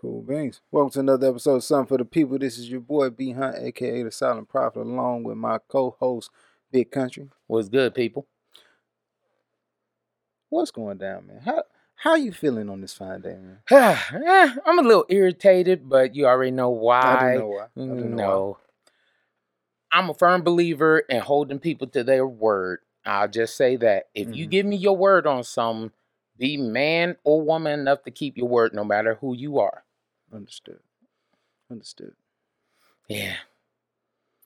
Cool beans. Welcome to another episode of Something for the People. This is your boy B Hunt, aka the Silent Prophet, along with my co-host Big Country. What's good, people? What's going down, man? How how you feeling on this fine day, man? Eh, I'm a little irritated, but you already know why. I do know why. I do no. I'm a firm believer in holding people to their word. I'll just say that. If you Mhm. give me your word on something, be man or woman enough to keep your word no matter who you are. Understood. Understood. Yeah.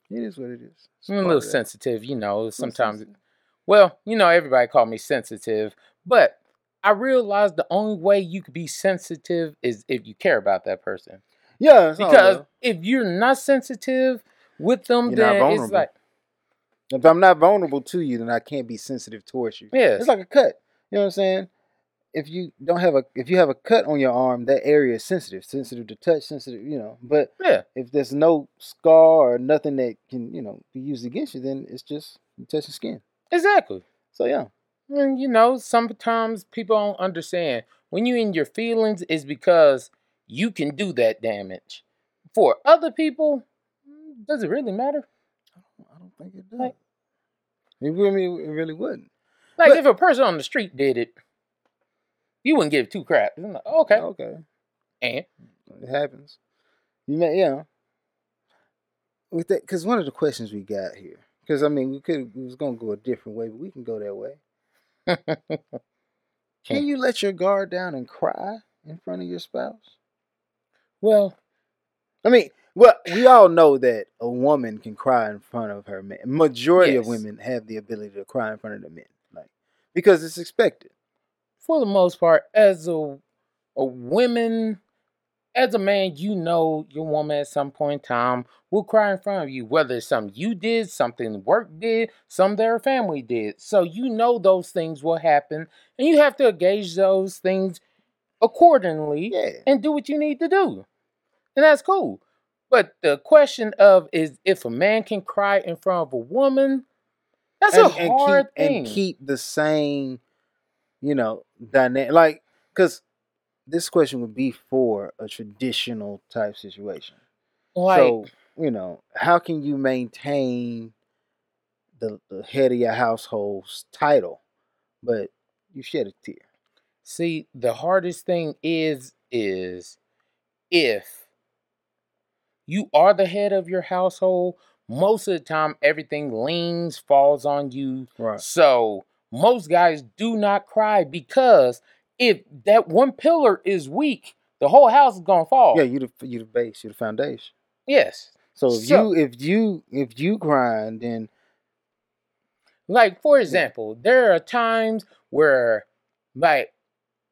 It is what it is. It's I'm a little sensitive, you know. Sometimes sensitive. Well, you know, everybody call me sensitive, but I realized the only way you could be sensitive is if you care about that person. Yeah, Because if you're not sensitive with them, You're then it's like, if I'm not vulnerable to you, then I can't be sensitive towards you. Yeah, It's like a cut. You know what I'm saying? If you don't have a if you have a cut on your arm, that area is sensitive, sensitive to touch, sensitive, you know. But yeah, if there's no scar or nothing that can, you know, be used against you, then it's just you touch the skin. exactly. So yeah. And you know, sometimes people don't understand when you're in your feelings is because you can do that damage. For other people, mm, does it really matter? I don't think it does. Like- it really it really wouldn't. Like But- if a person on the street did it, you wouldn't give two craps. I'm like, okay, Okay. and It happens. You may yeah. With that because one of the questions we got here. Because I mean we could we was gonna go a different way, but we can go that way. Can you let your guard down and cry in front of your spouse? well, I mean, well, we all know that a woman can cry in front of her man. Majority of women have the ability to cry in front of the men, like because it's expected. For the most part, as a a woman, as a man, you know your woman at some point in time will cry in front of you, whether it's something you did, something work did, some their family did. So you know those things will happen, and you have to gauge those things accordingly Yeah, and do what you need to do. And that's cool. But the question of is if a man can cry in front of a woman, that's and, a and hard keep thing. and keep the same, you know, dynamic. Like, because this question would be for a traditional type situation. like, so, you know, how can you maintain the, the head of your household's title, but you shed a tear? See, the hardest thing is is if you are the head of your household, most of the time everything leans falls on you. Right. So, most guys do not cry because if that one pillar is weak, the whole house is going to fall. Yeah, you the you the base, you the foundation. Yes. So if So- you if you if you grind, then Like, for example, there are times where, like,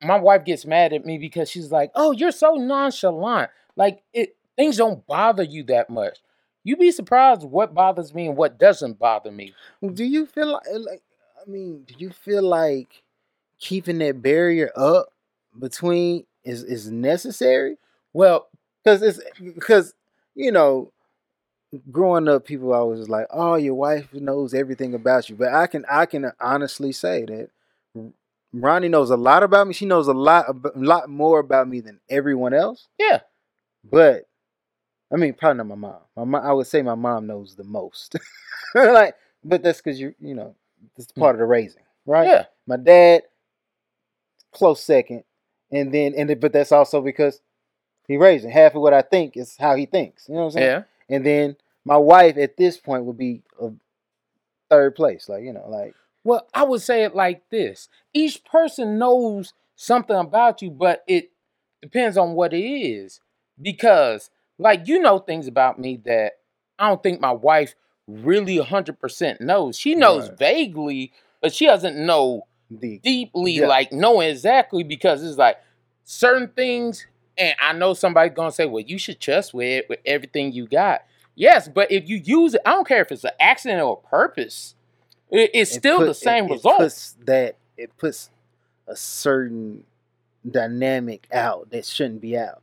my wife gets mad at me because she's like, "Oh, you're so nonchalant. Like, it things don't bother you that much. You'd be surprised what bothers me and what doesn't bother me. do you feel like like I mean, do you feel like keeping that barrier up between is is necessary? Well, Because it's because you know, growing up, people always like, "Oh, your wife knows everything about you," but I can I can honestly say that. Ronnie knows a lot about me. She knows a lot, a lot more about me than everyone else. yeah, But I mean, probably not my mom. My mom, I would say my mom knows the most. like, but that's because you, you know, it's hmm. part of the raising, right? yeah, My dad, close second, and then and but that's also because he raising half of what I think is how he thinks. You know what I'm saying? yeah. And then my wife at this point would be a third place, like you know, like Well, I would say it like this: each person knows something about you, but it depends on what it is. Because, like, you know things about me that I don't think my wife really 100% knows. She knows Right. vaguely, but she doesn't know the deeply, Yeah. like, know exactly because it's like certain things. And I know somebody's to say, well, you should trust with, with everything you got. Yes, but if you use it, I don't care if it's an accident or a purpose. It, it's it still put- the same it, it result. puts that it puts a certain dynamic out that shouldn't be out.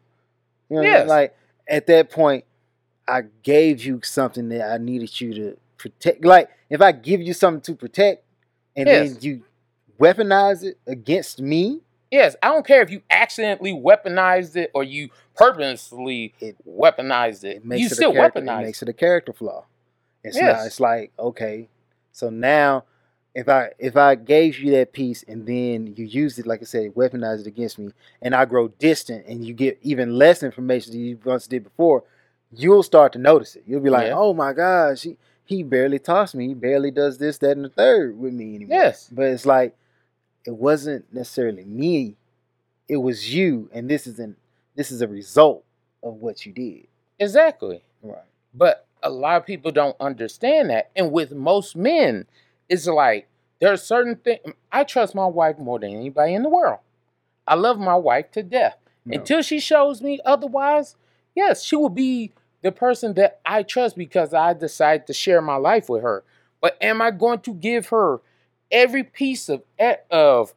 You know, what I mean? Yes. like at that point, I gave you something that I needed you to protect. Like if I give you something to protect, and Yes. then you weaponize it against me, Yes, I don't care if you accidentally weaponized it or you purposely It- weaponized it. It makes you it still character, weaponized It makes it a character flaw. It's Yes. not. It's like okay, so now if I if I gave you that piece and then you used it, like I said, weaponized it against me, and I grow distant and you get even less information than you once did before, you'll start to notice it. You'll be like, Yeah. oh my gosh, he, he barely tossed me. He barely does this, that, and the third with me anymore. Yes. But it's like it wasn't necessarily me. It was you, and this is an this is a result of what you did. Exactly. Right. But a lot of people don't understand that. And with most men, it's like there are certain things. I trust my wife more than anybody in the world. I love my wife to death. No. Until she shows me otherwise, yes, she will be the person that I trust because I decide to share my life with her. But am I going to give her every piece of of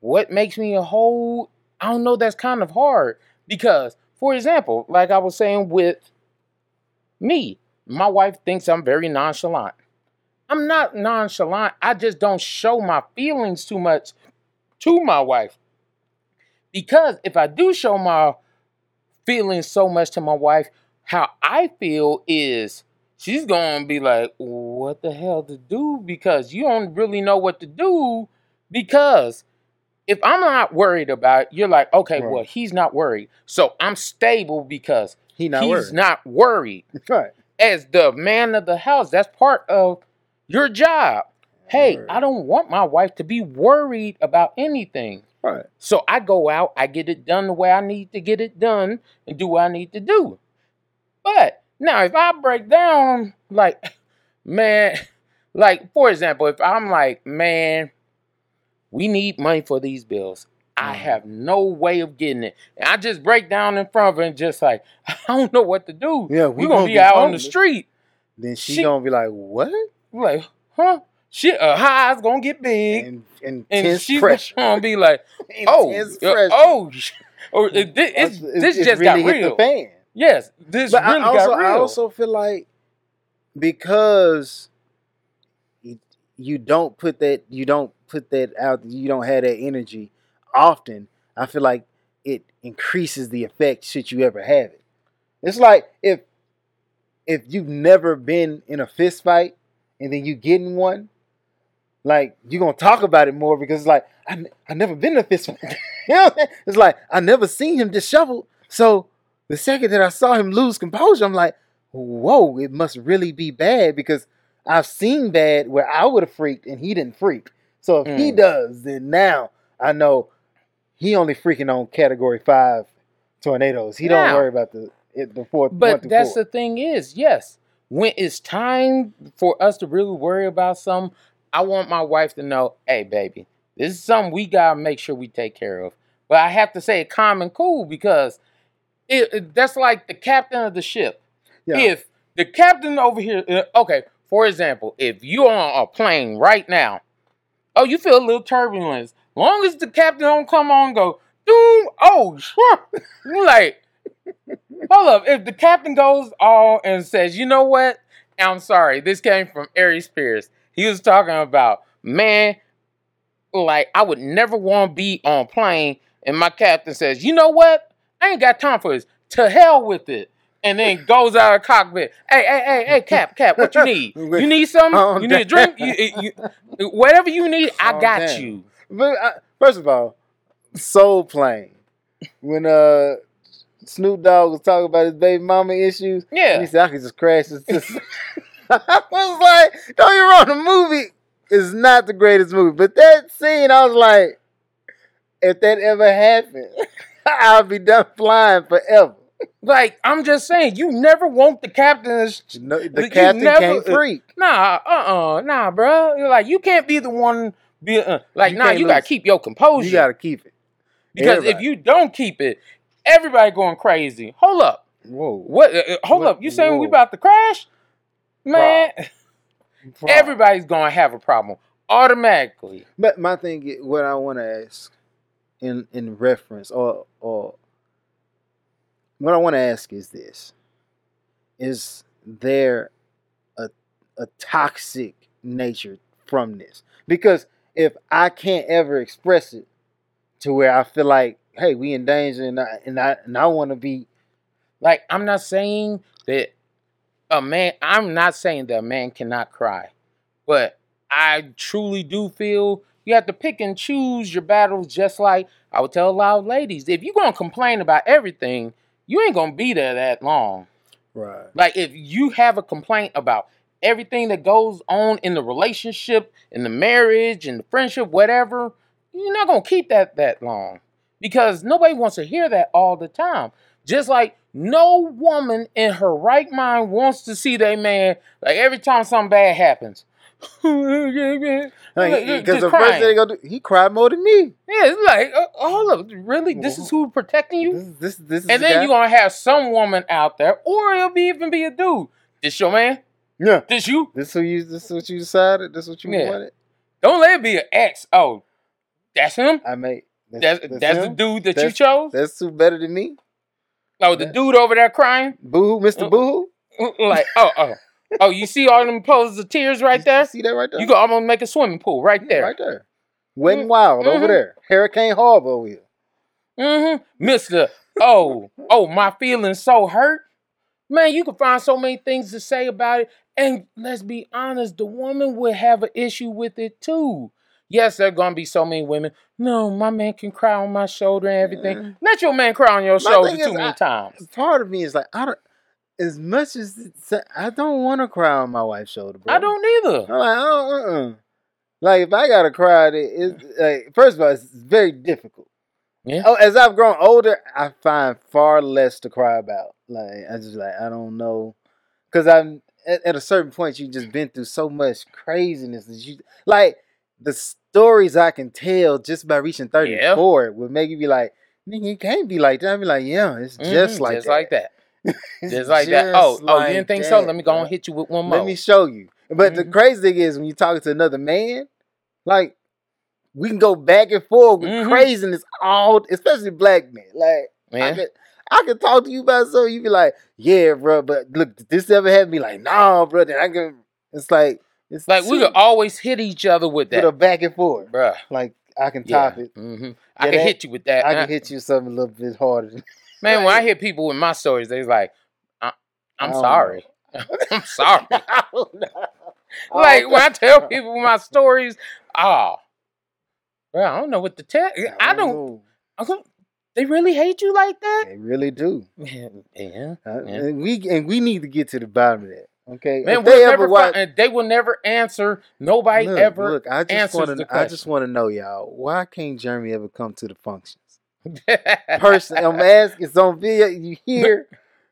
what makes me a whole? I don't know. That's kind of hard because, for example, like I was saying with me, my wife thinks I'm very nonchalant. I'm not nonchalant. I just don't show my feelings too much to my wife. Because if I do show my feelings so much to my wife, how I feel is she's to be like, what the hell to do? Because you don't really know what to do. Because if I'm not worried about it, you're like, okay, Right. well, he's not worried. So I'm stable because He not he's worried. not worried. right. As the man of the house, that's part of your job. Hey, Word. I don't want my wife to be worried about anything. Right. So I go out, I get it done the way I need to get it done, and do what I need to do. But now, if I break down, like, man, like, for example, if I'm like, man, we need money for these bills. I Mhm. have no way of getting it. And I just break down in front of her and just like, I don't know what to do. Yeah, We're gonna be out on the street. Then she, She- gonna be like, "What?" Like, huh? Shit, a high's gonna get big. And, And intense she's pressure. gonna be like, oh, uh, oh, or uh, thi- it's, It- this it just really got real. Yes, this But really I also, got real. I also feel like because you, don't put that you don't put that out you don't have that energy often i feel like it increases the effect should you ever have it it's like if if you've never been in a fist fight and then you get in one like you're gonna talk about it more because it's like i, I never been in a fist fight you know what I'm saying? it's like i never seen him disheveled so the second that i saw him lose composure i'm like whoa it must really be bad because i've seen bad where i would have freaked and he didn't freak so if he Mm. does then now i know he only freaking on category five tornadoes he don't worry about the it, the fourth But that's four. the thing is, yes, when it's time for us to really worry about something, I want my wife to know, hey, baby, this is something we gotta make sure we take care of. But I have to say calm and cool because it, it- that's like the captain of the ship. Yeah. If the captain over here, uh, okay, for example, if you're on a plane right now, oh, you feel a little turbulence. Long as the captain don't come on and go, doom, oh, sure. Like, hold up. If the captain goes on and says, you know what? I'm sorry, this came from Aries Spears. He was talking about, man, like I would never want to be on a plane, and my captain says, you know what? I ain't got time for this. To hell with it. And then goes out of the cockpit. Hey, hey, hey, hey, Cap, Cap, what you need? You need something? You need a drink? You, you, you- whatever you need, I got you. But uh, first of all, Soul Plane. When uh Snoop Dogg was talking about his baby mama issues, Yeah. he said I could just crash this. this. I was like, don't get me wrong, the movie is not the greatest movie, but that scene, I was like, if that ever happened, I'll be done flying forever. Like, I'm just saying, you never want the captain No, the captain never- can't freak. Nah, uh, uh nah, bro. You're like, you can't be the one. Be uh, like, You nah, you gotta keep your composure. You gotta keep it. because if you don't keep it, everybody going crazy. Hold up, Whoa. what? Uh, uh, hold What- up, you saying we about to crash? Man, Wow. everybody's gonna have a problem automatically. But my thing, what I want to ask, in in reference, or or what I want to ask is this: Is there a a toxic nature from this? Because if I can't ever express it to where I feel like, hey, we in danger, and I and I and I want to be Like I'm not saying that a man. I'm not saying that a man cannot cry, but I truly do feel you have to pick and choose your battles. Just like I would tell a lot of ladies, if you're gonna complain about everything, you ain't gonna be there that long. right. Like if you have a complaint about everything that goes on in the relationship, in the marriage, in the friendship, whatever, you're not gonna keep that that long because nobody wants to hear that all the time. Just like no woman in her right mind wants to see their man like every time something bad happens. yeah, Because the first thing they gonna do, he cried more than me. Yeah, it's like, uh, hold up, really? This is who protecting you? This, this, this And the then you're gonna have some woman out there, or it'll be even be a dude. This your man? yeah. This you? This who you. This what you decided. This what you Yeah. wanted. Don't let it be an ex. Oh, that's him. I made. That's that's, the dude that you chose. That's who better than me. Oh, the dude over there crying. Boo, Mister Uh, Boo. Like, oh, oh, oh. You see all them poses of tears right there? See that right there? You can almost make a swimming pool right Yeah, there. Right there. Wet and Mm, wild over mhm. there. Hurricane Harbor over here. Mm-hmm. Mister. Oh, oh, my feelings so hurt. Man, you can find so many things to say about it. And let's be honest, the woman would have an issue with it too. Yes, there are gonna be so many women. No, my man can cry on my shoulder and everything. Mm. Let your man cry on your My shoulder too is, many I- times. Part of me is like, I don't. As much as I don't want to cry on my wife's shoulder, bro. I don't either. I'm like, oh, uh-uh. Like if I gotta cry, it, it's like first of all, it's very difficult. Yeah. Oh, as I've grown older, I find far less to cry about. Like I just like I don't know, because I'm at, at a certain point you just been through so much craziness that you like the stories I can tell just by reaching thirty Yeah. four would make you be like, nigga, it can't be like that. I'd be like, yeah, it's mm-hmm, just Mhm, like just that. like that. It's Just like that. Oh, just oh, you didn't think so? Let me go and hit you with one more. Let me show you. But the Mhm. crazy thing is when you're talking to another man, like we can go back and forth with Mhm. craziness all especially black men. Like I Man. could I could talk to you about something, you be like, yeah, bro, but look, did this ever happen? Be like, nah, bro. Then I can it's like it's Like we could always hit each other with with that. a back and forth. Bruh. Like I can Yeah. top it. hmm I Yeah, can that- hit you with that. I And can hit you something a little bit harder. Man, when I hear people with my stories, they're like, I, I'm I sorry. I'm sorry. I don't know. like when I tell people my stories, oh, well, I don't know what to tell. I don't. I don't they really hate you like that? They really do. Man, yeah. Uh, Yeah. And we and we need to get to the bottom of that. Okay. Man, we'll they never ever watch, find, and they will never answer. Nobody look, ever. look, I just answers want the to. I just want to know, y'all. Why can't Jeremy ever come to the functions? Person, I'm asking. It's on video. You hear?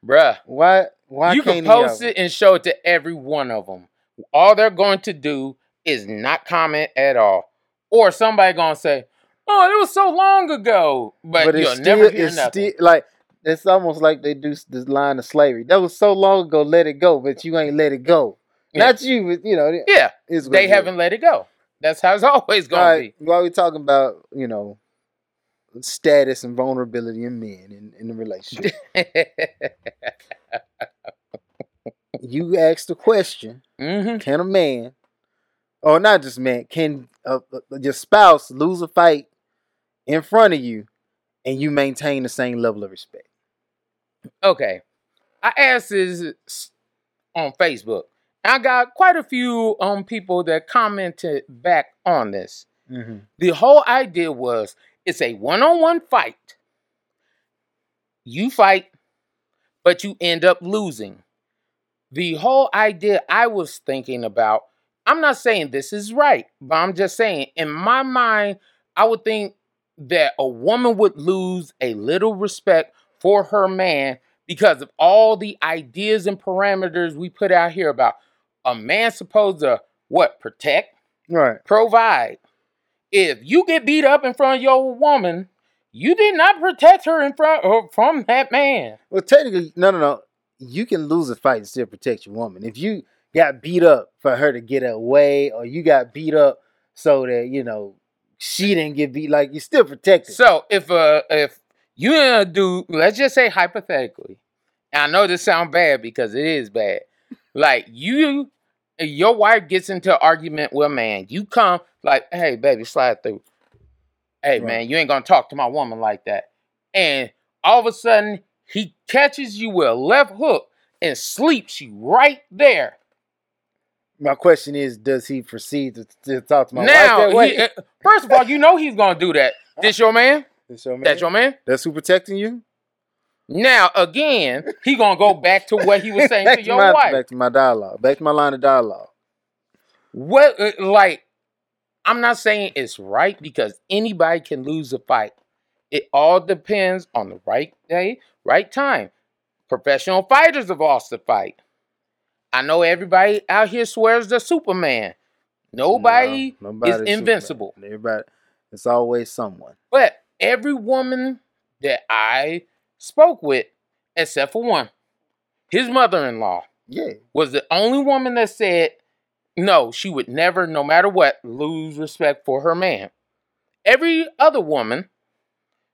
Bruh. Why? Why you can post it and show it to every one of them. All they're going to do is not comment at all, or somebody gonna say, "Oh, it was so long ago," but, But you'll still, never hear it's nothing. still like it's almost like they do this line of slavery. That was so long ago. Let it go, but you ain't let it go. Yeah. Not you, but you know. yeah, It's they haven't let it go. That's how it's always gonna right, while we talking about you know status and vulnerability in men in, in the relationship, you asked the question: hmm Can a man, or not just man, can your spouse lose a fight in front of you, and you maintain the same level of respect? Okay, I asked this on Facebook. I got quite a few um people that commented back on this. Mm-hmm. The whole idea was it's a one on one fight. You fight, but you end up losing. The whole idea I was thinking about, I'm not saying this is right, but I'm just saying in my mind, I would think that a woman would lose a little respect for her man because of all the ideas and parameters we put out here about a man supposed to what protect Right. provide. If you get beat up in front of your woman, you did not protect her in front of, from that man. Well, technically, no, no, no. You can lose a fight and still protect your woman. If you got beat up for her to get away, or you got beat up so that you know she didn't get beat, like you still protected. So if uh if you and a dude, let's just say hypothetically, and I know this sounds bad because it is bad. Like you, your wife gets into an argument with a man. You come like, hey baby, slide through. hey Right. man, you ain't gonna talk to my woman like that. And all of a sudden, he catches you with a left hook and sleeps you right there. My question is, does he proceed to, to talk to my now, wife that way? he- uh, first of all, you know he's gonna do that. This your man? That's your man. That's your man? That's who protecting you. Now again, he gonna go back to what he was saying to to your my, wife. Back to my dialogue. Back to my line of dialogue. What uh, like I'm not saying it's right because anybody can lose a fight. It all depends on the right day, right time. Professional fighters have lost the fight. I know everybody out here swears they're Superman. Nobody No, is Superman. invincible. Everybody, it's always someone. But every woman that I spoke with, except for one, his mother-in-law, Yeah. was the only woman that said no, she would never, no matter what, lose respect for her man. Every other woman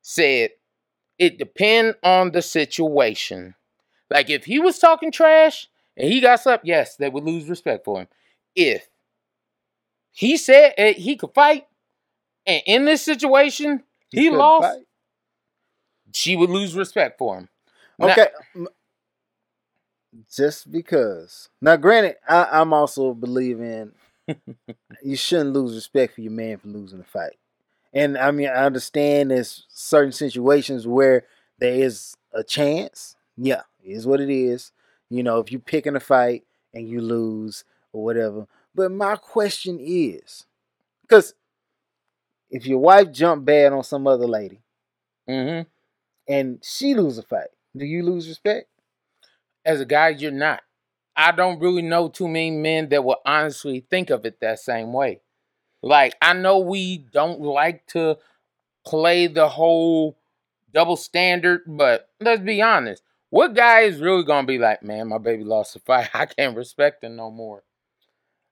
said it depend on the situation. Like if he was talking trash and he got up, yes, they would lose respect for him. If he said he could fight, and in this situation he, couldn't lost, fight. she would lose respect for him. Okay. m- Just because. Now, granted, I, I'm also believing you shouldn't lose respect for your man for losing a fight. And I mean, I understand there's certain situations where there is a chance. Yeah, it is what it is. You know, if you pick in a fight and you lose or whatever. But my question is, because if your wife jumped bad on some other lady hmm and she lose a fight, do you lose respect? As a guy, you're not. I don't really know too many men that will honestly think of it that same way. Like, I know we don't like to play the whole double standard, but let's be honest. What guy is really gonna be like, man, my baby lost a fight. I can't respect him no more.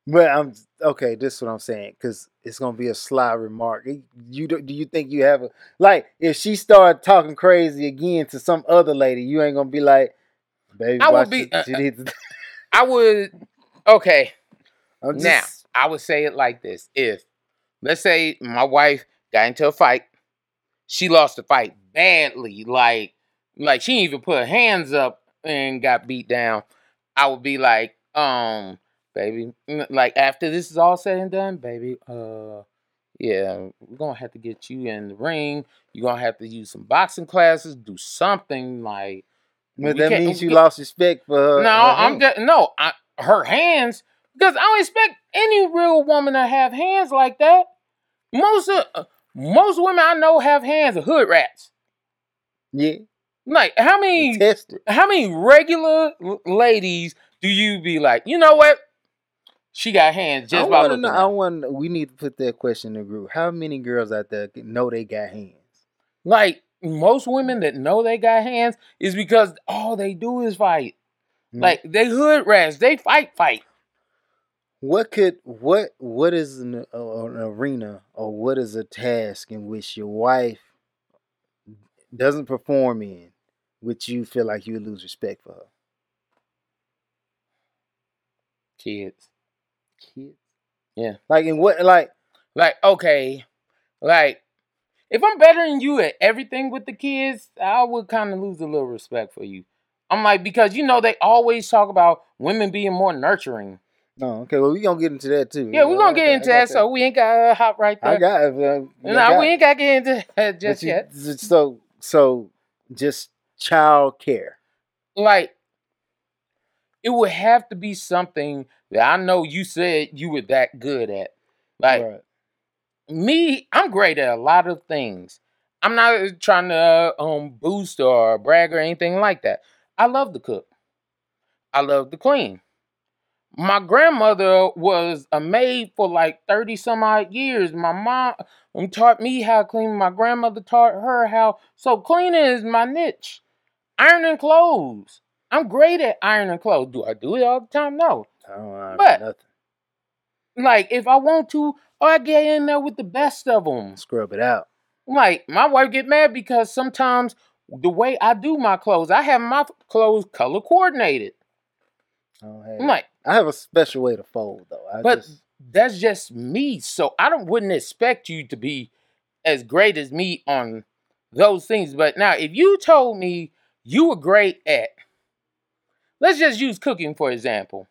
But I'm okay. This is what I'm saying because it's gonna be a sly remark. You do, do you think you have a like if she started talking crazy again to some other lady, you ain't gonna be like, baby. I would be, uh, to-" I would okay. I'm Now, I would say it like this. If let's say my wife got into a fight, she lost the fight badly, like like she didn't even put her hands up and got beat down. I would be like, um, baby, like after this is all said and done, baby, uh yeah, we're gonna have to get you in the ring. You're gonna have to use some boxing classes, do something like but that means you lost respect for her. no, her I'm just no. I, her hands because I don't expect any real woman to have hands like that. Most of uh, most women I know have hands of hood rats. yeah. Like how many how many regular ladies do you be like? You know what? She got hands just I to looking. know. I want. We need to put that question in the group. How many girls out there know they got hands? Like most women that know they got hands is because all they do is fight. Mhm. Like they hood rats. They fight, fight. What could what what is an, uh, an arena or what is a task in which your wife doesn't perform in, which you feel like you lose respect for her? Kids. Kids. Yeah. Like in what like Like, okay, like if I'm better than you at everything with the kids, I would kind of lose a little respect for you. I'm like, because you know, they always talk about women being more nurturing. no okay well we gonna get into that too. Yeah, we're gonna get into I that, so we ain't got to hop right there. I got it. no, got we ain't got to get into that just you- yet. So so just child care. Like, it would have to be something that I know you said you were that good at. Like, Right. Me, I'm great at a lot of things. I'm not trying to um boost or brag or anything like that. I love to cook. I love to clean. My grandmother was a maid for like 30 some odd years. My mom um, taught me how to clean. My grandmother taught her how. So cleaning is my niche. Ironing clothes. I'm great at ironing clothes. Do I do it all the time? No. I don't But- nothing. Like if I want to, oh, I get in there with the best of them. Scrub it out. Like my wife get mad because sometimes the way I do my clothes, I have my clothes color coordinated. I don't have I'm like, I have a special way to fold though. I but just, that's just me. So I don't wouldn't expect you to be as great as me on those things. But now, if you told me you were great at, let's just use cooking for example.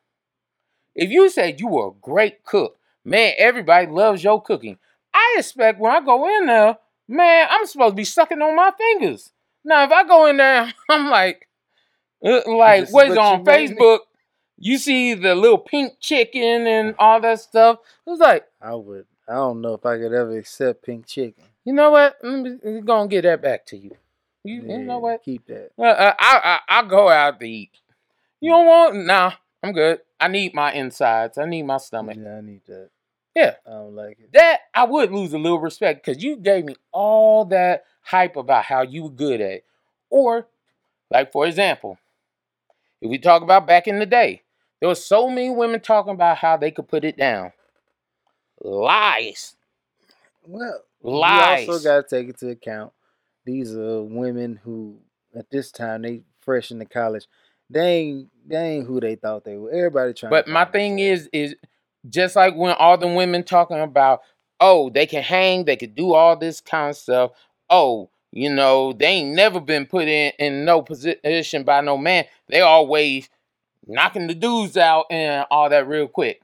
If you said you were a great cook, man, everybody loves your cooking. I expect when I go in there, man, I'm supposed to be sucking on my fingers. Now, if I go in there, I'm like, uh, like what is on you made me? Facebook? You see the little pink chicken and all that stuff. It's like, I would. I don't know if I could ever accept pink chicken. you know what? I'm gonna get that back to you. You, you know what? Keep that. Uh, uh, I, I I go out to eat. You don't want? Nah, I'm good. I need my insides. I need my stomach. Yeah, I need that. Yeah. I don't like it. That I would lose a little respect because you gave me all that hype about how you were good at it. Or, like for example, if we talk about back in the day, there was so many women talking about how they could put it down. Lies. Well, Lies. you also got to take into account these are women who, at this time, they fresh into college. They ain't, they ain't who they thought they were. Everybody trying. But my thing is, is just like when all the women talking about, oh, they can hang, they could do all this kind of stuff. Oh, you know, they ain't never been put in in no position by no man. They always knocking the dudes out and all that real quick.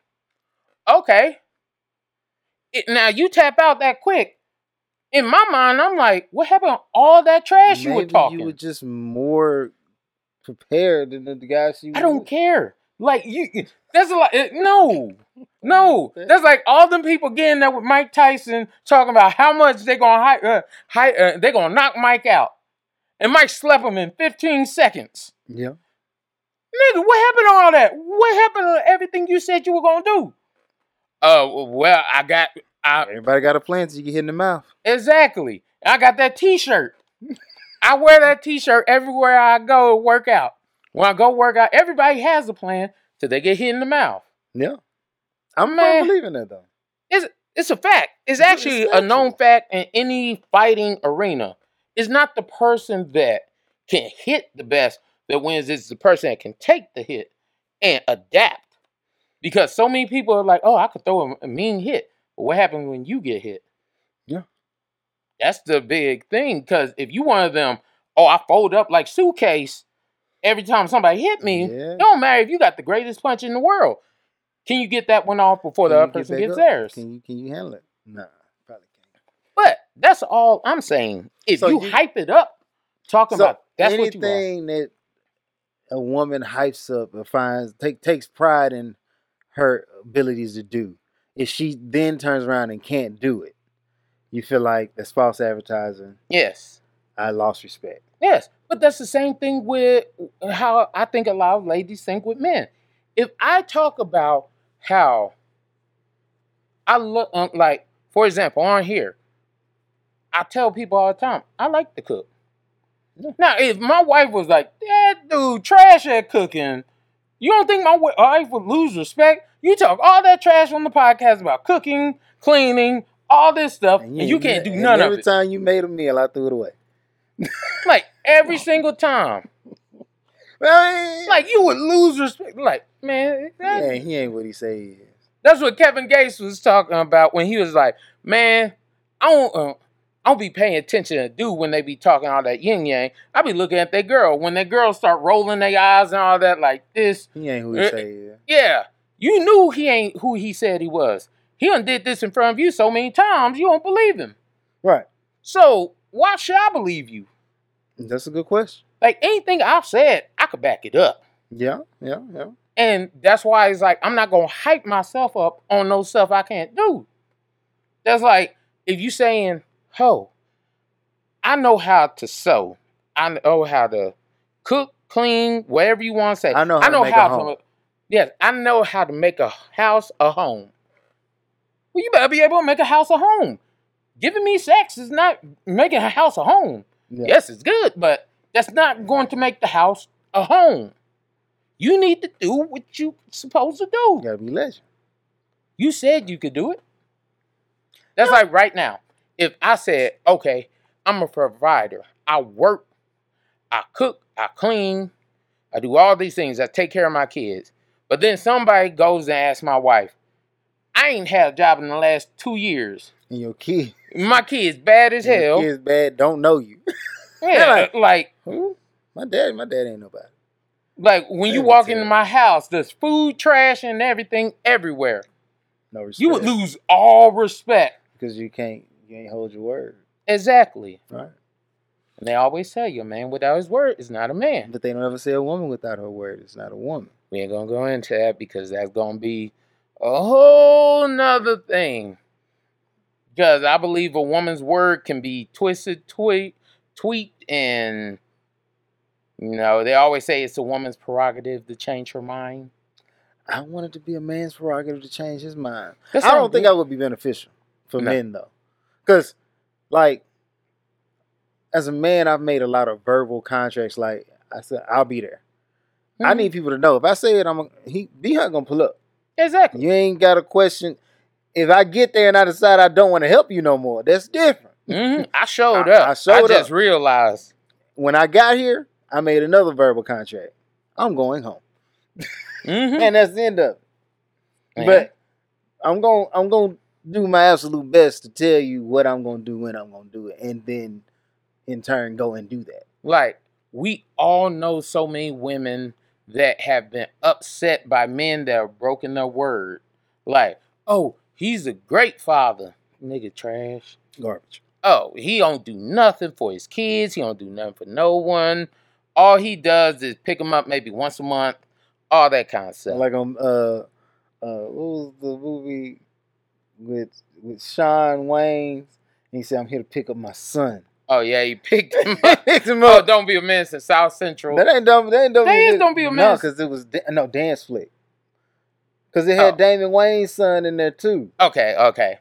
Okay. It, now you tap out that quick. In my mind, I'm like, what happened? All that trash you were talking. You were just more prepared than the guys you. I don't with. care. Like you, that's a lot. No, no. That's like all them people getting there with Mike Tyson talking about how much they gonna hi, uh, hi, uh, they gonna knock Mike out, and Mike slept him in 15 seconds. Yeah. Nigga, what happened to all that? What happened to everything you said you were gonna do? Uh, well, I got, I Everybody got a plan till you get hit in the mouth. exactly. I got that T-shirt. I wear that T-shirt everywhere I go to work out. When I go work out, everybody has a plan till they get hit in the mouth. Yeah. I'm Man. not believing that though. It's it's a fact. It's It's actually a known fact in any fighting arena. It's not the person that can hit the best that wins. It's the person that can take the hit and adapt. Because so many people are like, "Oh, I could throw a, a mean hit," but what happens when you get hit? That's the big thing. Because if you one of them, oh, I fold up like suitcase every time somebody hit me. Yeah. It don't matter if you got the greatest punch in the world. Can you get that one off before the Can you other person back gets up? theirs? Can you can you handle it? Nah, probably can't. But that's all I'm saying. If So you, you- hype it up, talking So about that's what you want. anything that a woman hypes up or finds take takes pride in her abilities to do. If she then turns around and can't do it, you feel like that's false advertising. Yes. I lost respect. Yes. But that's the same thing with how I think a lot of ladies think with men. If I talk about how I look um, like, for example, on here, I tell people all the time, I like to cook. Now, if my wife was like, that dude trash at cooking, you don't think my wife would lose respect? You talk all that trash on the podcast about cooking, cleaning, all this stuff, and you, ain't- can't do and none of it. every time you made a meal, I threw it away. Like every single time. Like you would lose respect. Like, man, yeah, he ain't what he say he is. that's what Kevin Gates was talking about when he was like, man, I don't, uh, I don't be paying attention to dude when they be talking all that yin yang. I be looking at that girl when that girl start rolling their eyes and all that like this. He ain't who he Uh, say he is. Yeah, you knew he ain't who he said he was. He done did this in front of you so many times you don't believe him. Right. So why should I believe you? That's a good question. Like anything I've said, I could back it up. Yeah, yeah, yeah. And that's why it's like I'm not gonna hype myself up on no stuff I can't do. That's like if you saying, "Ho, I know how to sew. I know how to cook, clean, whatever you want to say. I know how to make a home." Yes, I know how to make a house a home. You better be able to make a house a home. Giving me sex is not making a house a home. Yeah. Yes, it's good, but that's not going to make the house a home. You need to do what you're supposed to do. You gotta be legend. You said you could do it. That's like right now. If I said, okay, I'm a provider. I work, I cook, I clean, I do all these things. I take care of my kids. But then somebody goes and asks my wife, I ain't had a job in the last two years. And your kid. My kid's bad as Your hell. Kids bad, don't know you. Yeah, like- like Who? My dad, my dad ain't nobody. like when you walk into my house, there's food, trash, and everything everywhere. No respect. You would lose all respect. because you can't, you ain't hold your word, Exactly. right? And they always tell you, a man without his word is not a man. But they don't ever say a woman without her word. is not a woman. We ain't gonna go into that because that's gonna be a whole nother thing. Because I believe a woman's word can be twisted, tweet, tweaked, and you know they always say it's a woman's prerogative to change her mind. I want it to be a man's prerogative to change his mind. That's I don't think that would be beneficial for No. men though, because like as a man, I've made a lot of verbal contracts. Like I said, I'll be there. I Mhm. need people to know if I say it, I'm a, he B Hunt gonna pull up. Exactly. You ain't got a question. If I get there and I decide I don't want to help you no more, that's different. hmm I showed I- up. I showed just up. realized. When I got here, I made another verbal contract. I'm going home, Mhm. and that's the end of it. Man. But I'm going I'm going to do my absolute best to tell you what I'm going to do when I'm going to do it and then in turn go and do that. like we all know so many women that have been upset by men that have broken their word. Like, oh, he's a great father. Nigga trash. Garbage. Oh, he don't do nothing for his kids. He don't do nothing for no one. All he does is pick them up maybe once a month. All that kind of stuff. Like um uh uh what was the movie with with Shawn Wayans? He said I'm here to pick up my son. Oh yeah, he picked him up. Picked him oh, don't be a menace in South Central. That ain't dumb. That ain't. That is Don't Be a No, because it was no dance flick. Because it had Oh. Damon Wayans' son in there too. Okay, okay.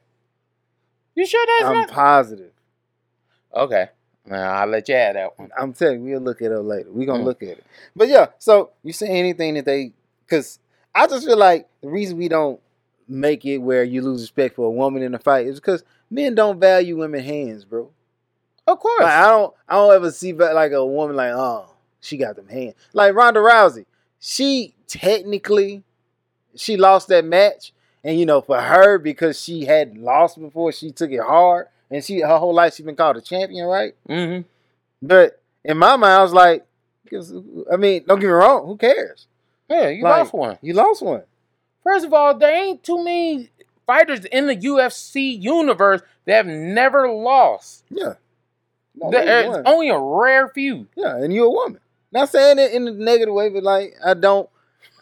You sure that's I'm not positive. okay? Now I'll let you have that one. I'm telling you, we'll look at it up later. We're gonna Mm. look at it. But yeah, so you say anything that they because I just feel like the reason we don't make it where you lose respect for a woman in a fight is because men don't value women hands, bro. Of course. Like, I don't I don't ever see like a woman like, oh, she got them hands. Like Ronda Rousey. She technically she lost that match. And you know, for her, because she had lost before, she took it hard. And she her whole life she's been called a champion, right? mm-hmm. But in my mind, I was like, I mean, don't get me wrong, who cares? Yeah, you Like, lost one. You lost one. First of all, there ain't too many fighters in the UFC universe that have never lost. Yeah. No, There- they uh, only a rare few. Yeah, and you're a woman. Not saying it in a negative way, but like I don't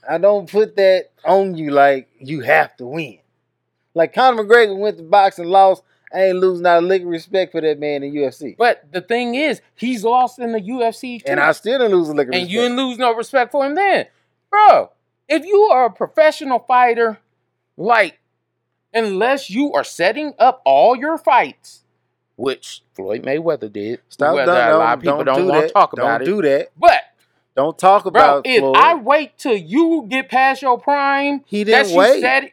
I don't put that on you like you have to win. Like Conor McGregor went to boxing, lost. I ain't losing not a lick of respect for that man in UFC. But the thing is, he's lost in the UFC too. And I still didn't lose a lick of and respect. you didn't lose no respect for him then. Bro, if you are a professional fighter, like, unless you are setting up all your fights, which Floyd Mayweather did, Stop whether don't, a lot of people don't, do want that. to talk don't about it. do that. But, Don't talk bro, about if Floyd. I wait till you get past your prime, he didn't you wait. set-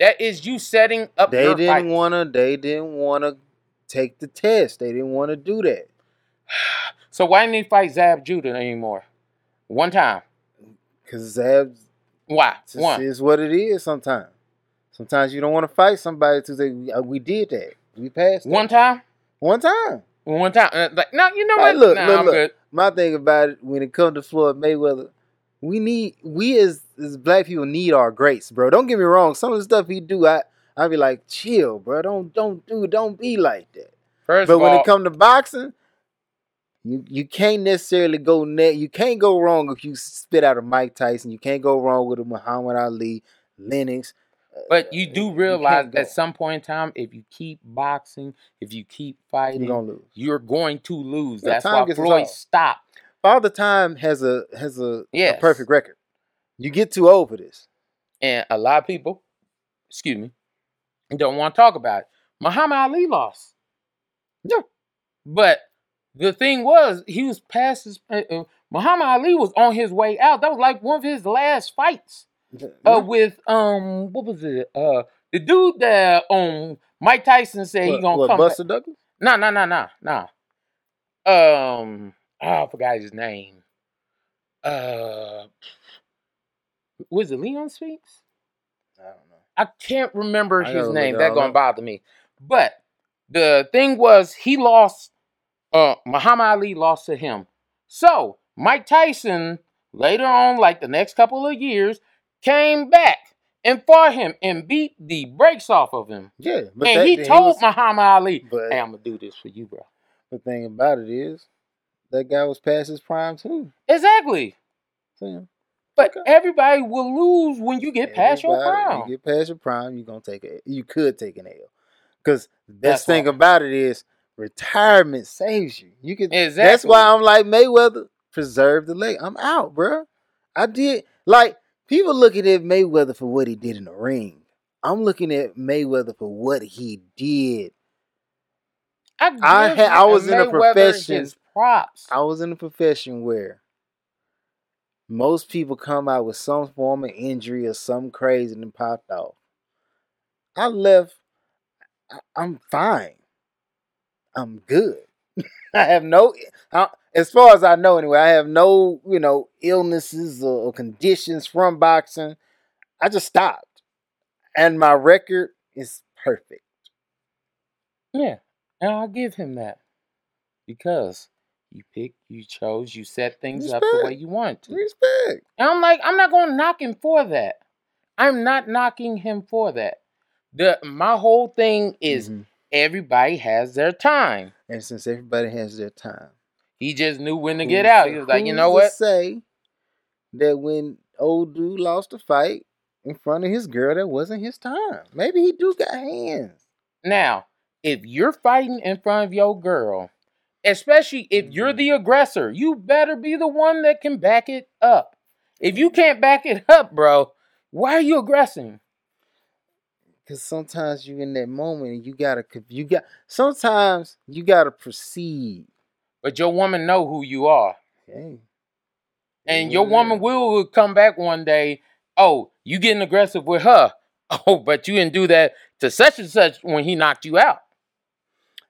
that is you setting up they didn't fight. wanna they didn't wanna take the test. They didn't want to do that. So why didn't he fight Zab Judah anymore? One time. Cause Zab Why? One. is what it is sometimes. Sometimes you don't want to fight somebody to say "Uh, we did that. We passed that." One time? One time. One time. Uh, Like, no, you know what? look, nah, look, I'm look. good. My thing about it when it comes to Floyd Mayweather, we need we as as black people need our greats, bro. Don't get me wrong. Some of the stuff he do, I I be like, chill, bro. Don't don't do don't be like that. First But when all, it comes to boxing, you you can't necessarily go net. You can't go wrong if you spit out a Mike Tyson. You can't go wrong with a Muhammad Ali, Lennox. But you do realize go. at some point in time, if you keep boxing, if you keep fighting, you're gonna lose. you're going to lose. Yeah, That's why Floyd stopped. Father Time has a has a, a perfect record. You get too old for this. And a lot of people, excuse me, don't want to talk about it. Muhammad Ali lost. Yeah. But the thing was, he was past his. Uh, uh, Muhammad Ali was on his way out. That was like one of his last fights. Uh, with um, what was it? Uh, the dude that um Mike Tyson said he what, gonna what, come. Buster Douglas? No, no, no, no, no. Um, oh, I forgot his name. Uh, was it Leon Spinks? I don't know. I can't remember I his name. That gonna up. bother me. But the thing was he lost. Uh, Muhammad Ali lost to him. So Mike Tyson later on, like the next couple of years, came back and fought him and beat the brakes off of him. Yeah, but and he told was- Muhammad Ali, but- "Hey, I'm gonna do this for you, bro." The thing about it is, that guy was past his prime too. Exactly. So, But Okay. everybody will lose when you get past your prime. You get past your prime, you're gonna take a. You could take an L, because the best thing about it is retirement saves you. You can. That's why I'm like Mayweather. Preserve the leg. I'm out, bruh. I did like people looking at Mayweather for what he did in the ring. I'm looking at Mayweather for what he did. I, I had- I was in a profession- props. I was in a profession where most people come out with some form of injury or something crazy and then popped off. I left. I, I'm fine. I'm good. I have no, I, as far as I know anyway, I have no, you know, illnesses or, conditions from boxing. I just stopped. And my record is perfect. Yeah, and I'll give him that because you picked, you chose, you set things up the way you want to. Respect. And I'm like, I'm not going to knock him for that. I'm not knocking him for that. The my whole thing is Mhm. everybody has their time. And since everybody has their time, He just knew when to get out. He was like, you know what? Say that when old dude lost a fight in front of his girl, that wasn't his time. Maybe he do got hands. Now, if you're fighting in front of your girl, especially if you're Mm-hmm. the aggressor, you better be the one that can back it up. If you can't back it up, bro, why are you aggressing? Cause sometimes you in that moment and you gotta you got sometimes you gotta proceed. But your woman know who you are. And Yeah. your woman will come back one day, oh, you getting aggressive with her. Oh, but you didn't do that to such and such when he knocked you out.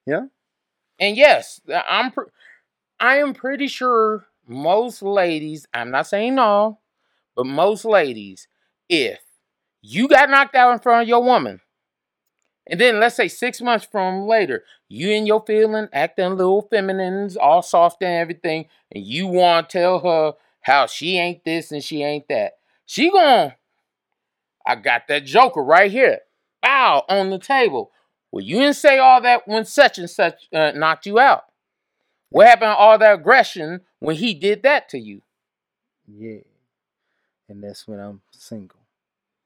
Yeah. And yes, I'm pr- I am pretty sure most ladies, I'm not saying all, but most ladies, if you got knocked out in front of your woman, and then let's say six months from later, you and your feeling acting a little feminine, all soft and everything, and you want to tell her how she ain't this and she ain't that. She gon' I got that joker right here. Bow on the table. Well, you didn't say all that when such and such uh, knocked you out. What happened to all that aggression when he did that to you? yeah. And that's when I'm single.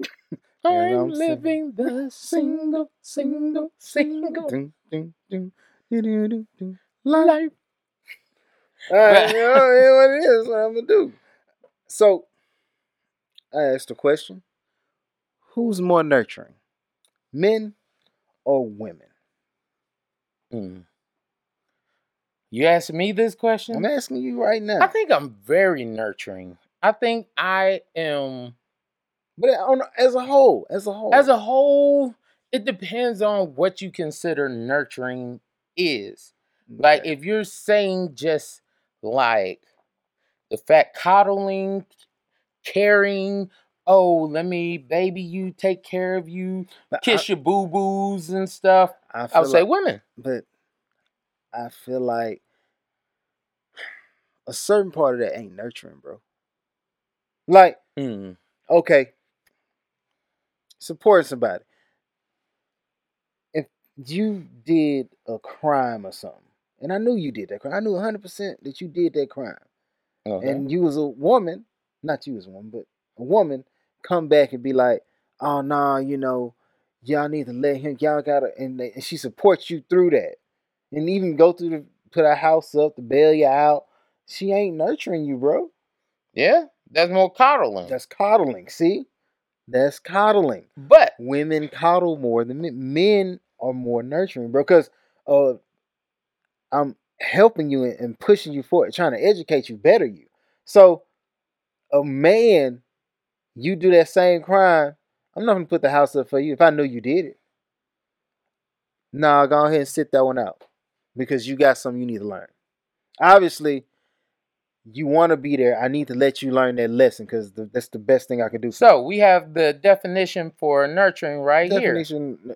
Yeah, I'm I'm living the single, single, single Dun, dun, dun, dun, dun, dun, dun. life. All right, you know, what it is. What I'm gonna do. So, I asked a question: Who's more nurturing, men or women? Mm. You asked me this question? I'm asking you right now. I think I'm very nurturing. I think I am but on, as a whole, as a whole, as a whole, it depends on what you consider nurturing is. Like if you're saying just like the fact coddling, caring, oh, let me baby you, take care of you, But kiss your boo boos and stuff. I, I, I would say like, women. but I feel like a certain part of that ain't nurturing, bro. Like, Mm. okay, supporting somebody. If you did a crime or something, and I knew you did that crime, I knew 100% that you did that crime, Okay. and you was a woman, not you as a woman, but a woman, come back and be like, oh, nah, you know, y'all need to let him, y'all gotta, and, they, and she supports you through that. And even go through the, put her house up to bail you out. She ain't nurturing you, bro. yeah, that's more coddling. That's coddling. See, that's coddling. but Women coddle more than men. Men are more nurturing, bro. Because uh, I'm helping you and, pushing you forward, trying to educate you, better you. So, a man, you do that same crime. I'm not gonna put the house up for you if I know you did it. Nah, go ahead and sit that one out because you got something you need to learn. Obviously, you want to be there. I need to let you learn that lesson because that's the best thing I could do. So we have the definition for nurturing right here. definition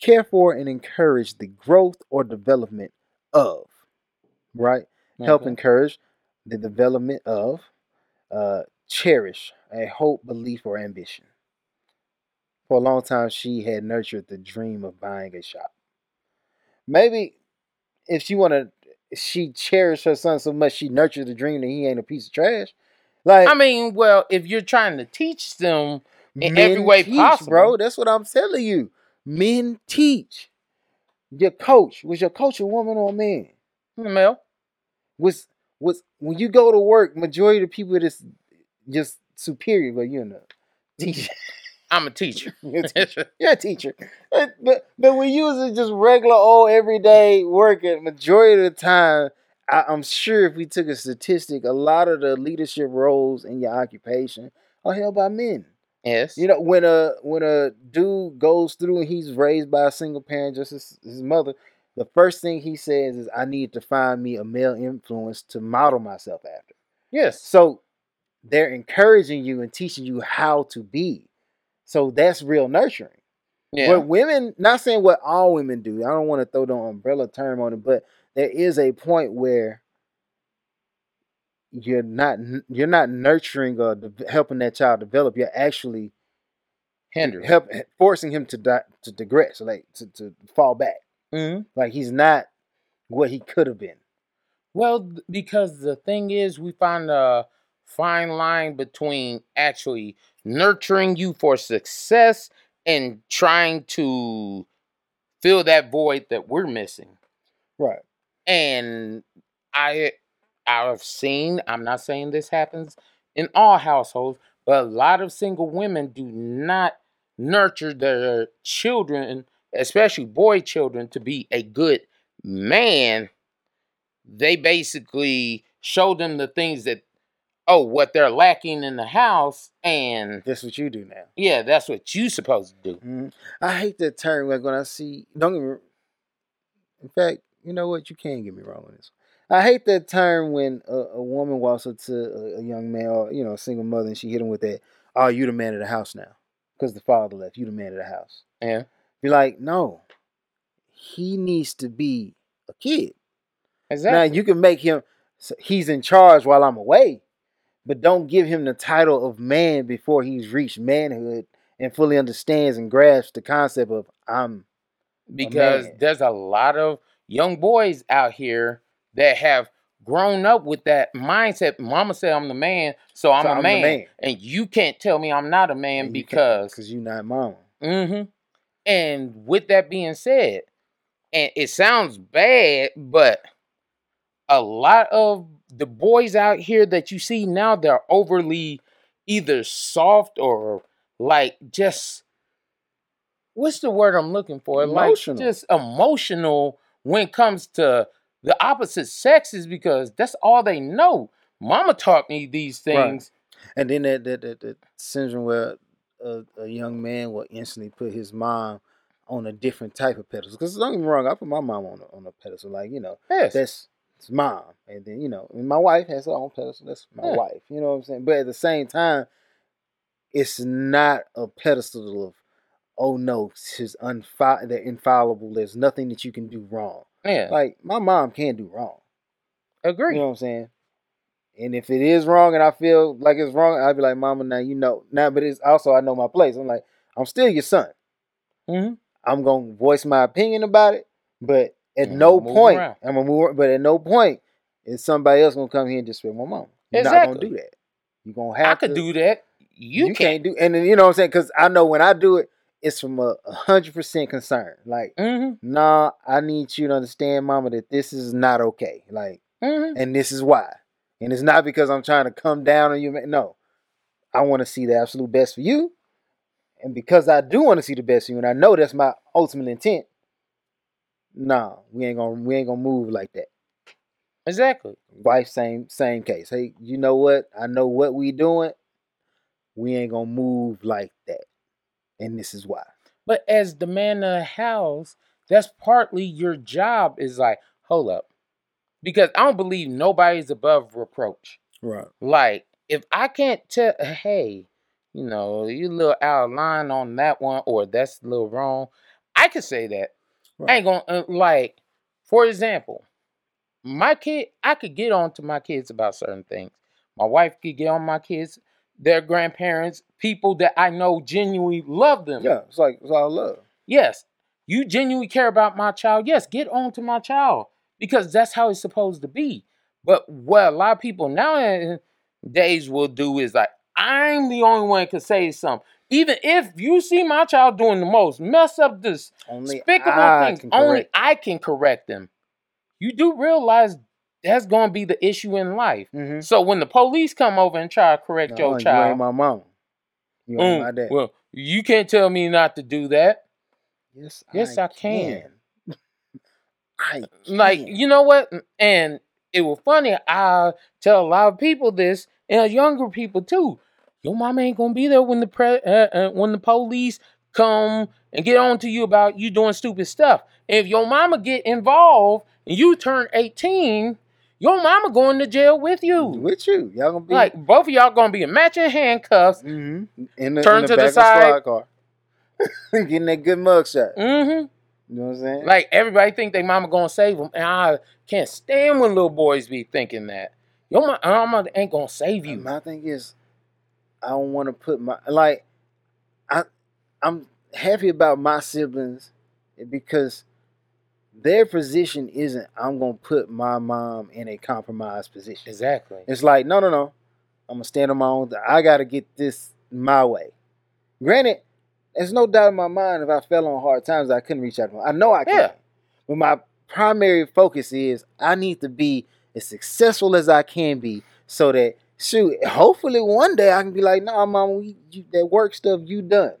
care for and encourage the growth or development of, right? Help encourage the development of, uh, cherish a hope, belief, or ambition. For a long time, she had nurtured the dream of buying a shop. Maybe if she want to, she cherished her son so much, she nurtured the dream that he ain't a piece of trash. Like I mean, well, if you're trying to teach them, in every way teach, possible. bro. That's what I'm telling you. Men teach. Your coach was your coach a woman or a man? Mel, Was was when you go to work, majority of the people that's just superior, but you know, teacher. I'm a teacher. You're a teacher. You're a teacher. Uh, but, but but when you was just regular old everyday working, majority of the time, I, I'm sure if we took a statistic, a lot of the leadership roles in your occupation are held by men. yes. You know, when a when a dude goes through and he's raised by a single parent, just as his mother, the first thing he says is, "I need to find me a male influence to model myself after." yes. So they're encouraging you and teaching you how to be. So that's real nurturing. Yeah. What women, not saying what all women do, I don't want to throw the umbrella term on it, but there is a point where you're not you're not nurturing or de- helping that child develop. You're actually hindering, help forcing him to di- to digress, like to, to fall back. Mhm. Like he's not what he could have been. Well, because the thing is, we find a fine line between actually nurturing you for success and trying to fill that void that we're missing. Right. And I I've seen, I'm not saying this happens in all households, but a lot of single women do not nurture their children, especially boy children, to be a good man. They basically show them the things that oh, what they're lacking in the house, and That's what you do now. yeah, that's what you supposed to do. Mhm. I hate that term like when I see. Don't get me. In fact, you know what? You can't get me wrong on this. I hate that term when a, a woman walks up to a, a young man or you know a single mother and she hit him with that. Oh, you the man of the house now, because the father left. You the man of the house. Yeah. Be like, no. He needs to be a kid. Exactly. Now you can make him. so He's in charge while I'm away, but don't give him the title of man before he's reached manhood and fully understands and grasps the concept of I'm because man. there's a lot of young boys out here that have grown up with that mindset. Mama said I'm the man, so I'm, So a, I'm man. man. and you can't tell me I'm not a man And you because. because you're not mama. hmm And with that being said, and it sounds bad, but a lot of the boys out here that you see now, they're overly either soft or like just what's the word I'm looking for? Emotional. Like just emotional when it comes to the opposite sexes because that's all they know. Mama taught me these Right. things. And then that that, that, that syndrome where a, a young man will instantly put his mom on a different type of pedestal. Because don't get me wrong, I put my mom on a, on a pedestal. Like you know, Yes. that's it's mom, and then you know, and my wife has her own pedestal. That's my Yeah. wife. You know what I'm saying? But at the same time, it's not a pedestal of oh no, she's unfi- they're infallible. There's nothing that you can do wrong. yeah. Like my mom can do wrong. agree. You know what I'm saying? And if it is wrong and I feel like it's wrong, I'd be like, Mama, now you know. Now, but it's also I know my place. I'm like, I'm still your son. hmm I'm gonna voice my opinion about it, but at Yeah, no point around. I'm gonna move. But at no point is somebody else gonna come here and disrespect my mom. You're not gonna do that. You're gonna have I could to. do that. You, you can't. can't do. And then, you know what I'm saying? Because I know when I do it, it's from a hundred percent concern. Like, hmm nah, I need you to understand, Mama, that this is not okay. Like hmm and this is why. And it's not because I'm trying to come down on you. No, I want to see the absolute best for you, and because I do want to see the best for you, and I know that's my ultimate intent. Nah, we ain't gonna we ain't gonna move like that. Exactly. Wife, same same case. Hey, you know what? I know what we doing. We ain't gonna move like that, and this is why. But as the man of the house, that's partly your job. Is like, hold up, because I don't believe nobody's above reproach. Right. Like, if I can't tell, hey, you know, you a little out of line on that one, or that's a little wrong. I could say that. Right. I ain't gonna uh, like, for example, my kid. I could get on to my kids about certain things. My wife could get on my kids, their grandparents, people that I know genuinely love them. Yeah, it's like it's all love. Yes, you genuinely care about my child. Yes, get on to my child because that's how it's supposed to be. But what a lot of people nowadays will do is like, I'm the only one that can say something. Even if you see my child doing the most, mess up this Only despicable I things, can only correct. I can correct them. You do realize that's going to be the issue in life. Mhm. So when the police come over and try to correct No, your You ain't my mom. You ain't mm, my dad. well, you can't tell me not to do that. yes, yes, I can. I like you know what and it was funny i tell a lot of people this and younger people too your mama ain't gonna be there when the pre- uh, uh, when the police come and get on to you about you doing stupid stuff if your mama get involved and you turn 18 your mama going to jail with you with you. Y'all gonna be like both of y'all gonna be in matching handcuffs Mm-hmm. in the, Turn in the to the side. car, getting that good mugshot. mm-hmm You know what I'm saying? Like everybody think they mama gonna save them, and I can't stand when little boys be thinking that your mama ain't gonna save you. My thing is, I don't want to put my like, I, I'm happy about my siblings because their position isn't. I'm gonna put my mom in a compromised position. Exactly. It's like, no, no, no. I'm gonna stand on my own. I gotta get this my way. Granted, there's no doubt in my mind if I fell on hard times, I couldn't reach out. I know I can. Yeah. But my primary focus is I need to be as successful as I can be, so that shoot, hopefully one day I can be like, nah, mama, we, you, that work stuff you done.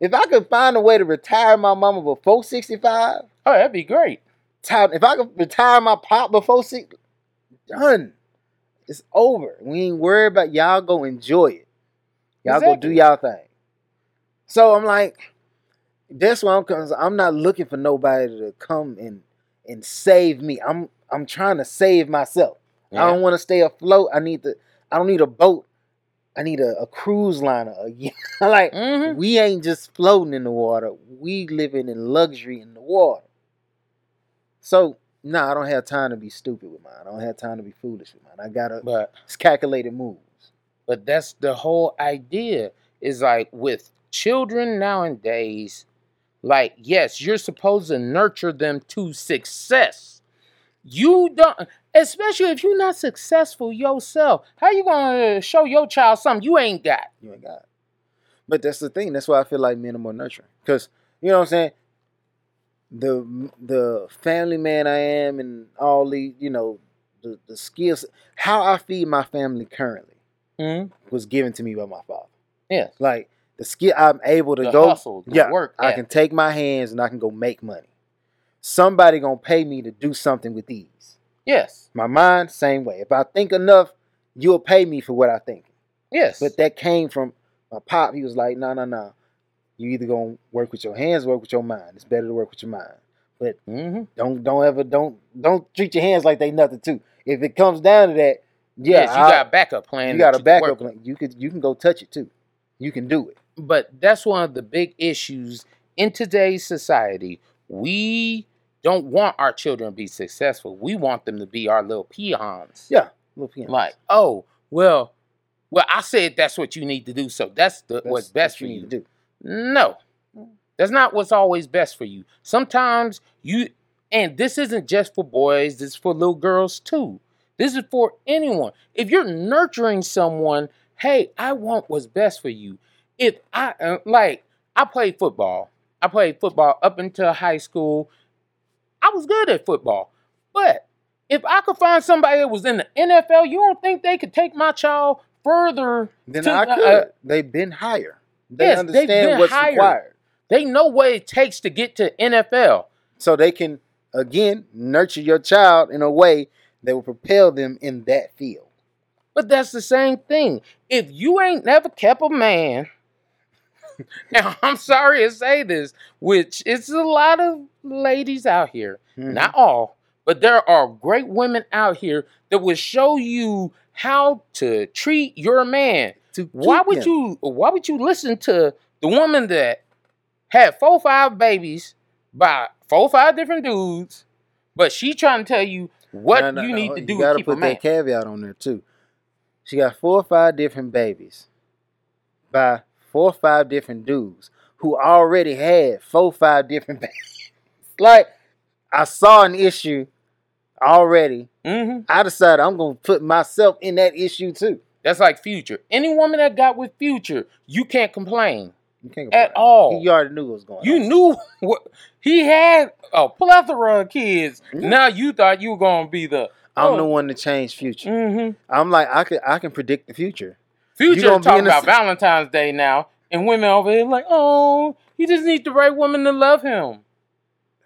If I could find a way to retire my mama before 65, Oh, that'd be great. time if I could retire my pop before six, done. It's over. We ain't worried about y'all go enjoy it. Y'all go do y'all thing. So I'm like, that's why I'm cause I'm not looking for nobody to come and and save me. I'm I'm trying to save myself. I don't want to stay afloat. I need to I don't need a boat. I need a, a cruise liner. Like Mhm. we ain't just floating in the water. We living in luxury in the water. So no, I don't have time to be stupid with mine. I don't have time to be foolish with mine. I gotta But it's calculated moves. but that's the whole idea. Is like with children nowadays, like yes, you're supposed to nurture them to success. You don't, especially if you're not successful yourself. How you gonna show your child something you ain't got? You ain't got. But that's the thing. That's why I feel like men are more nurturing. Cause you know what I'm saying. The the family man I am and all the you know the the skills how I feed my family currently Mm-hmm. was given to me by my father. Yes. Like the skill I'm able to The go hustle, yeah, work I can take my hands and I can go make money. Somebody gonna pay me to do something with these. Yes. My mind, same way. If I think enough, you'll pay me for what I think. Yes. But that came from my pop. He was like, no, no, no. You either gonna work with your hands, or work with your mind. It's better to work with your mind. But hmm don't don't ever don't don't treat your hands like they nothing too. If it comes down to that, yeah, yes, you I- got a backup plan. you got a can backup plan. You could you can go touch it too. You can do it. but that's one of the big issues in today's society. We don't want our children to be successful. We want them to be our little peons. Yeah, little peanuts. Like, oh, well, well, I said that's what you need to do, so that's the That's what's what best for you. to do. No, that's not what's always best for you. Sometimes you, and this isn't just for boys, this is for little girls too. This is for anyone. If you're nurturing someone, hey, I want what's best for you. If I, uh, like, I played football. I played football up until high school. I was good at football. But if I could find somebody that was in the NFL, you don't think they could take my child further Then to I could. uh, They've been higher. They Yes, understand been what's higher. required. They know what it takes to get to NFL. So they can again nurture your child in a way that will propel them in that field. But that's the same thing. If you ain't never kept a man, and I'm sorry to say this, which it's a lot of ladies out here, Mhm. not all, but there are great women out here that will show you how to treat your man. To Why would him. you why would you listen to the woman that had four five babies by four or five different dudes, but she trying to tell you what No, no, you no, need to do You to gotta a put man. that caveat on there too. She got four or five different babies by four or five different dudes who already had four or five different babies. like I saw an issue already. hmm I decided I'm gonna put myself in that issue too. That's like Future. Any woman that got with Future, you can't complain. You can't At all. You already knew what was going You on. You knew what he had a plethora of kids. Yeah. Now you thought you were gonna be the I'm oh. the one to change future. hmm I'm like I can I can predict the future. Future talking about Valentine's Day now, and women over here like, oh, he just needs the right woman to love him.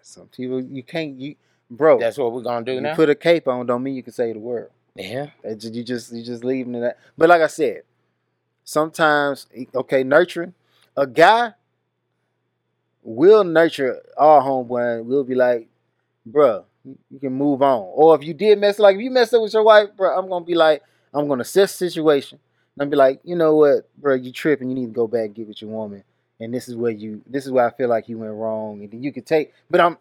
Some people you can't you bro. That's what we're gonna do you now. put a cape on don't mean you can save the world. yeah. It You just you just leave them to that. But like I said, sometimes okay, nurturing a guy will nurture our homeboy. and We'll be like, bruh, you you can move on. Or if you did mess like if you messed up with your wife, bruh, I'm gonna be like, I'm gonna assess the situation. And I'm be like, you know what, bro, you tripping. You need to go back and get with your woman. And this is where you this is where I feel like you went wrong. And then you could take, but I'm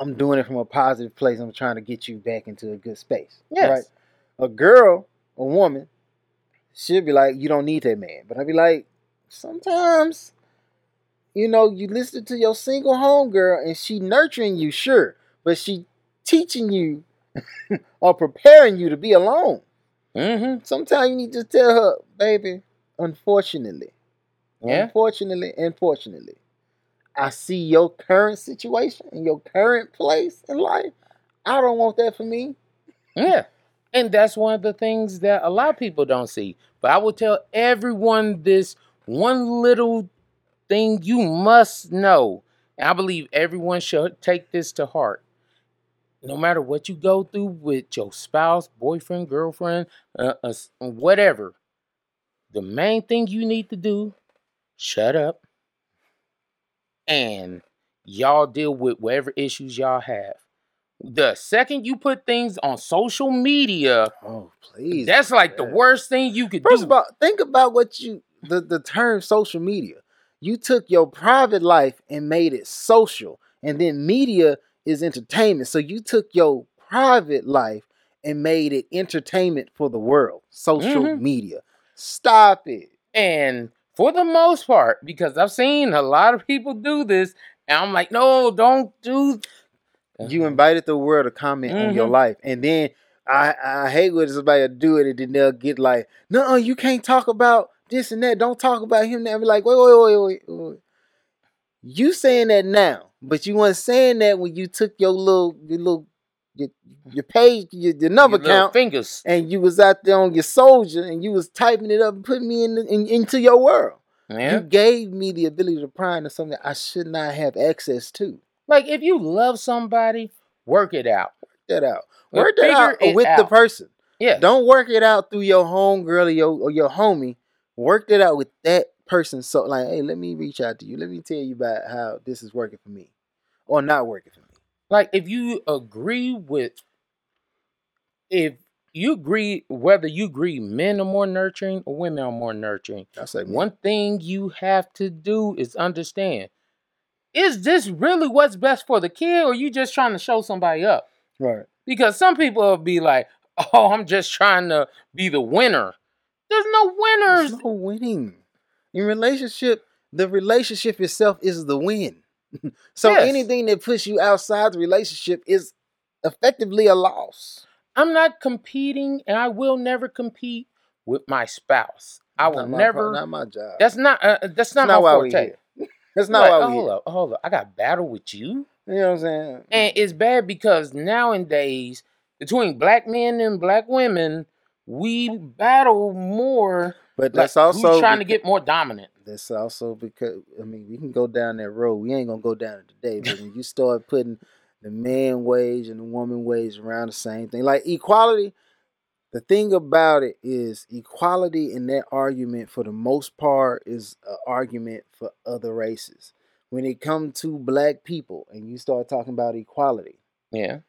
I'm doing it from a positive place. I'm trying to get you back into a good space. Yes. Right? a girl, a woman, she'll be like, you don't need that man. But I'll be like, sometimes, you know, you listen to your single home girl and she nurturing you, sure, but she teaching you or preparing you to be alone. Mm-hmm. Sometimes you need to tell her, baby, unfortunately, Yeah. unfortunately, unfortunately, I see your current situation and your current place in life. I don't want that for me. Yeah. And that's one of the things that a lot of people don't see. But I will tell everyone this one little thing you must know. And I believe everyone should take this to heart. No matter what you go through with your spouse, boyfriend, girlfriend, uh, uh, whatever, the main thing you need to do, shut up and y'all deal with whatever issues y'all have. The second you put things on social media, Oh, please. that's like the worst thing you could First do. of all, think about what you the, the term social media. You took your private life and made it social, and then media is entertainment. So you took your private life and made it entertainment for the world. Social Mhm. media. Stop it. and for the most part, because I've seen a lot of people do this, and I'm like, no, don't do. You invited the world to comment on your Mhm. life, and then I I hate when somebody do it, and then they'll get like, no, you can't talk about this and that. Don't talk about him. Now be like, wait, wait, wait, wait, wait. You saying that now, but you weren't saying that when you took your little your little your, your page your, your number your count fingers. and you was out there on your soldier and you was typing it up and putting me in, the, in into your world. Yeah. You gave me the ability to pry into something I should not have access to. Like if you love somebody, work it out. Work that out. Work that out it with the person. Yeah. Don't work it out through your home girl or your or your homie. Work it out with that person. So like, hey, let me reach out to you. Let me tell you about how this is working for me, or not working for me. Like if you agree with if you agree whether you agree men are more nurturing or women are more nurturing, I say one thing you have to do is understand. Is this really what's best for the kid or you just trying to show somebody up? right. Because some people will be like, "Oh, I'm just trying to be the winner." There's no winners. There's no winning in relationship. The relationship itself is the win. so Yes. anything that puts you outside the relationship is effectively a loss. I'm not competing and I will never compete with my spouse. I will Not my never pro- not my job. That's not. Uh, that's not, not my forte. That's not Like, why we hold here. up, hold up. I got battle with you, You know what I'm saying? and it's bad because nowadays between black men and black women, we battle more. But Like, that's also trying to get more dominant. That's also because I mean we can go down that road. We ain't gonna go down it today, but when you start putting the man wage and the woman wage around the same thing, like equality, the thing about it is equality in that argument for the most part is an argument for other races. When it comes to black people and you start talking about equality, Yeah,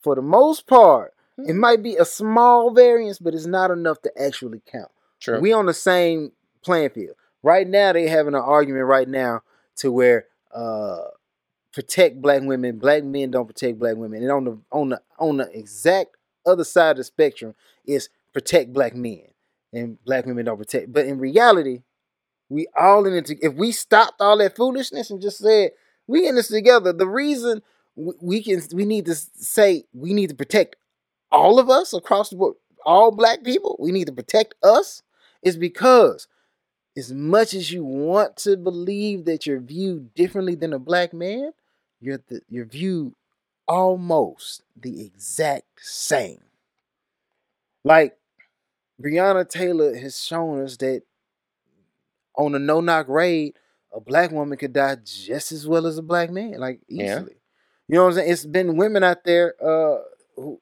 for the most part, it Mhm. might be a small variance, but it's not enough to actually count. True. We on the same playing field. Right now, they having an argument right now to where uh protect black women. Black men don't protect black women. And on the on the on the exact other side of the spectrum is protect black men. And black women don't protect. But in reality, we all in it. To, if we stopped all that foolishness and just said we in this together, the reason we can we need to say we need to protect all of us across the board, all black people. We need to protect us is because as much as you want to believe that you're viewed differently than a black man, you're the, you're viewed almost the exact same. Like Breonna Taylor has shown us that on a no knock raid, a black woman could die just as well as a black man, like easily. Yeah. You know what I'm saying? It's been women out there uh, who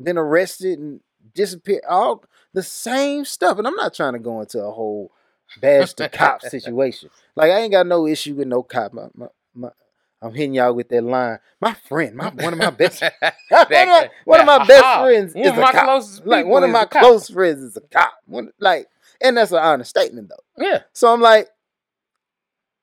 been arrested and disappeared, all the same stuff. And I'm not trying to go into a whole bash the cop situation. Like I ain't got no issue with no cop. My, my, my, I'm hitting y'all with that line. My friend, my one of my best, one, of my, one of my best friends one is a cop. Like one of my close friends is a cop. One, like, and that's an honest statement though. Yeah. So I'm like,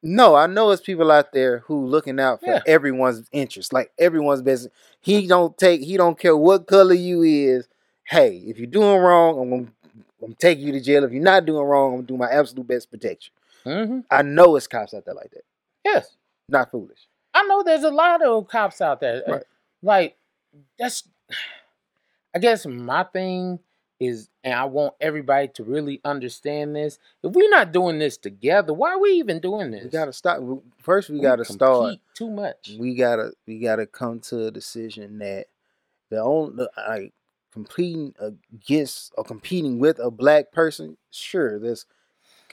no, I know it's people out there who looking out for yeah. everyone's interest, like everyone's best. He don't take, he don't care what color you is. Hey, if you're doing wrong, I'm gonna, I'm take you to jail. If you're not doing wrong, I'm gonna do my absolute best to protect you. Mm-hmm. I know it's cops out there like that. Yes, not foolish. I know there's a lot of cops out there. Right. Like that's, I guess my thing is, and I want everybody to really understand this. If we're not doing this together, why are we even doing this? We gotta stop. First, we, we gotta start. Too much. We gotta we gotta come to a decision that the only like competing against or competing with a black person. Sure, there's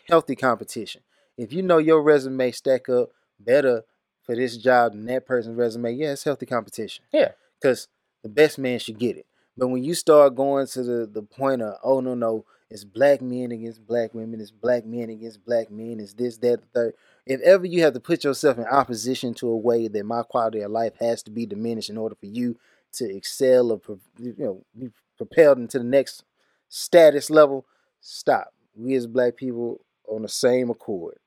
healthy competition. If you know your resume stack up better for this job than that person's resume, yeah, it's healthy competition. Yeah, because the best man should get it. But when you start going to the, the point of, oh, no, no, it's black men against black women, it's black men against black men, it's this, that, the third. If ever you have to put yourself in opposition to a way that my quality of life has to be diminished in order for you to excel or you know be propelled into the next status level, stop. We as black people on the same accord.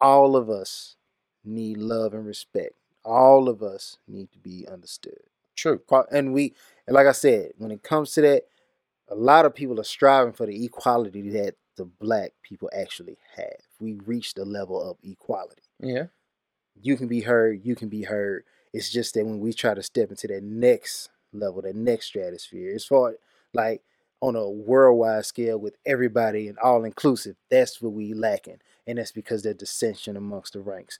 All of us need love and respect. All of us need to be understood. True. And we, and like I said, when it comes to that, a lot of people are striving for the equality that the black people actually have. We reached a level of equality. Yeah. You can be heard, you can be heard. It's just that when we try to step into that next level, that next stratosphere, it's hard, like on a worldwide scale with everybody and all inclusive, that's what we lacking. And that's because there's dissension amongst the ranks.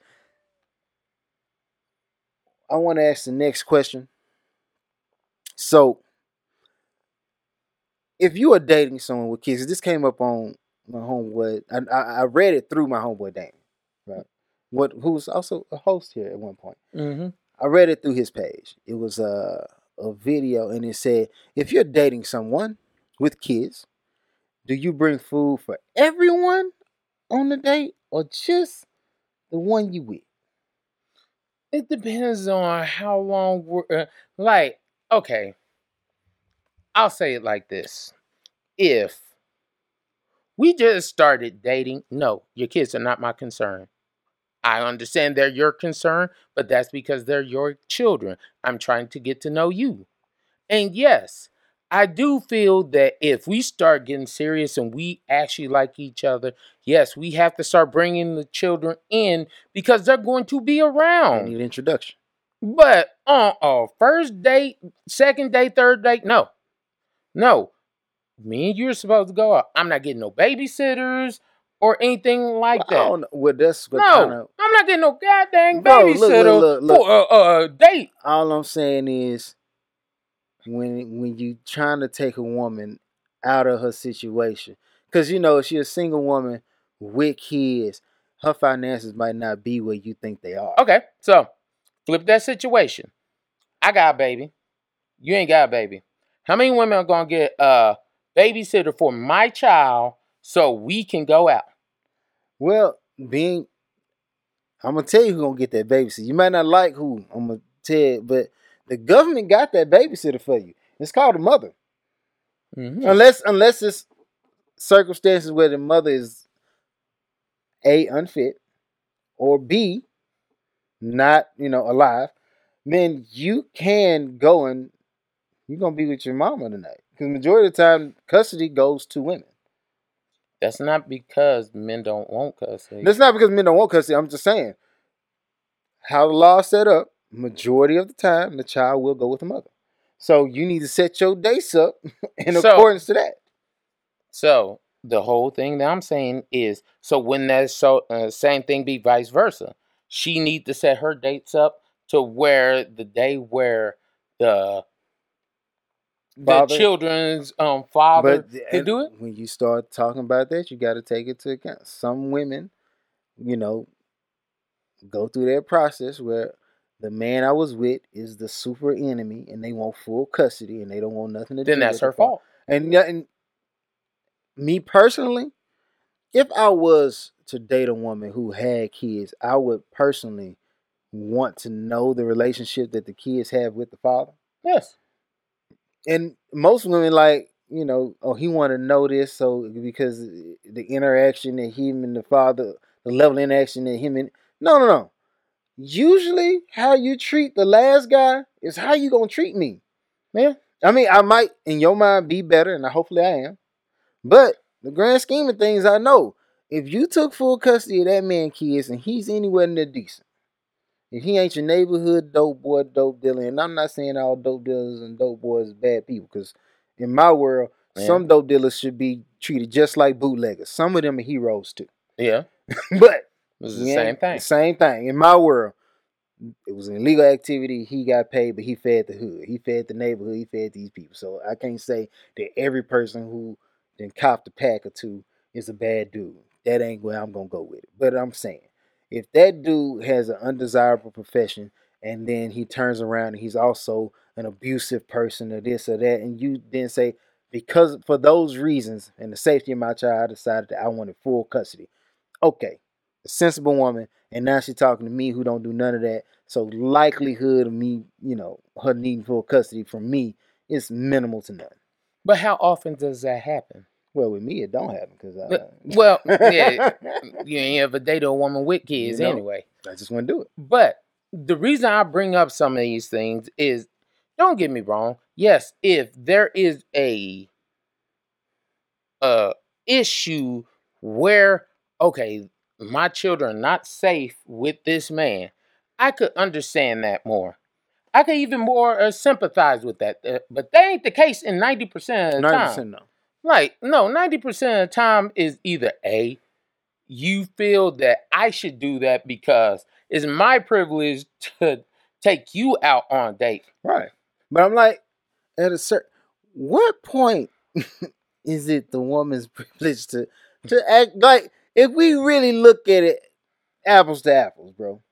I want to ask the next question. So, if you are dating someone with kids, this came up on my homeboy. I, I, I read it through my homeboy Dan, right? What who's also a host here at one point. Mm-hmm. I read it through his page. It was a a video, and it said, if you're dating someone with kids, do you bring food for everyone on the date or just the one you with? It depends on how long we're uh, like. Okay, I'll say it like this: If we just started dating, no, your kids are not my concern. I understand they're your concern, but that's because they're your children. I'm trying to get to know you. And yes, I do feel that if we start getting serious and we actually like each other, yes, we have to start bringing the children in because they're going to be around. They need introduction. But on uh, first date, second date, third date, no. No. Me and you are supposed to go out. I'm not getting no babysitters or anything like that. Well, well that's no, kinda... I'm not getting no goddamn babysitter look, look, look, for a, a date. All I'm saying is when when you trying to take a woman out of her situation. Cause you know, she's a single woman with kids, her finances might not be where you think they are. Okay, so flip that situation. I got a baby. You ain't got a baby. How many women are gonna get a babysitter for my child so we can go out? Well, being I'm gonna tell you who gonna get that babysitter. You might not like who I'm gonna tell you, but the government got that babysitter for you. It's called a mother. Mm-hmm. Unless unless it's circumstances where the mother is A unfit or B not you know alive, then you can go and you're gonna be with your mama tonight. Because majority of the time, custody goes to women. That's not because men don't want custody. That's not because men don't want custody. I'm just saying how the law is set up. Majority of the time, the child will go with the mother. So you need to set your dates up in So- accordance to that. So the whole thing that I'm saying is, so when that so uh, same thing be vice versa, she need to set her dates up to where the day where the the Father- children's um father But could do it. when you start talking about that, you got to take it to account. Some women, you know, go through that process where the man I was with is the super enemy, and they want full custody, and they don't want nothing to do. With it. Then that's her fault. And, and me personally, if I was to date a woman who had kids, I would personally want to know the relationship that the kids have with the father. Yes. And most women like, you know, oh, he want to know this, so because the interaction that him and the father, the level of interaction that him and no, no, no. Usually, how you treat the last guy is how you gonna treat me. man. I mean, I might in your mind be better, and hopefully I am. But the grand scheme of things, I know if you took full custody of that man kids and he's anywhere near decent, if he ain't your neighborhood dope boy, dope dealer, and I'm not saying all dope dealers and dope boys are bad people, because in my world, Yeah. some dope dealers should be treated just like bootleggers. Some of them are heroes too. Yeah. but It's the same thing. Same thing. In my world, it was an illegal activity. He got paid, but he fed the hood. He fed the neighborhood. He fed these people. So I can't say that every person who then copped a pack or two is a bad dude. That ain't where I'm gonna go with it. But I'm saying, if that dude has an undesirable profession and then he turns around and he's also an abusive person or this or that, and you then say, because for those reasons and the safety of my child, I decided that I wanted full custody. Okay, a sensible woman, and now she's talking to me who don't do none of that. So likelihood of me, you know, her needing full custody from me is minimal to none. But how often does that happen? Well, with me, it don't happen because I, Well, yeah, you ain't ever dated a woman with kids You know. anyway. I just want to do it. But the reason I bring up some of these things is don't get me wrong. Yes, if there is a uh issue where okay, my children are not safe with this man, I could understand that more. I could even more uh, sympathize with that. Uh, but that ain't the case in 90% of the Ninety time. percent no. Like, no, 90% of the time is either A, you feel that I should do that because it's my privilege to take you out on a date. Right. But I'm like, at a certain what point is it the woman's privilege to to act like if we really look at it apples to apples, bro.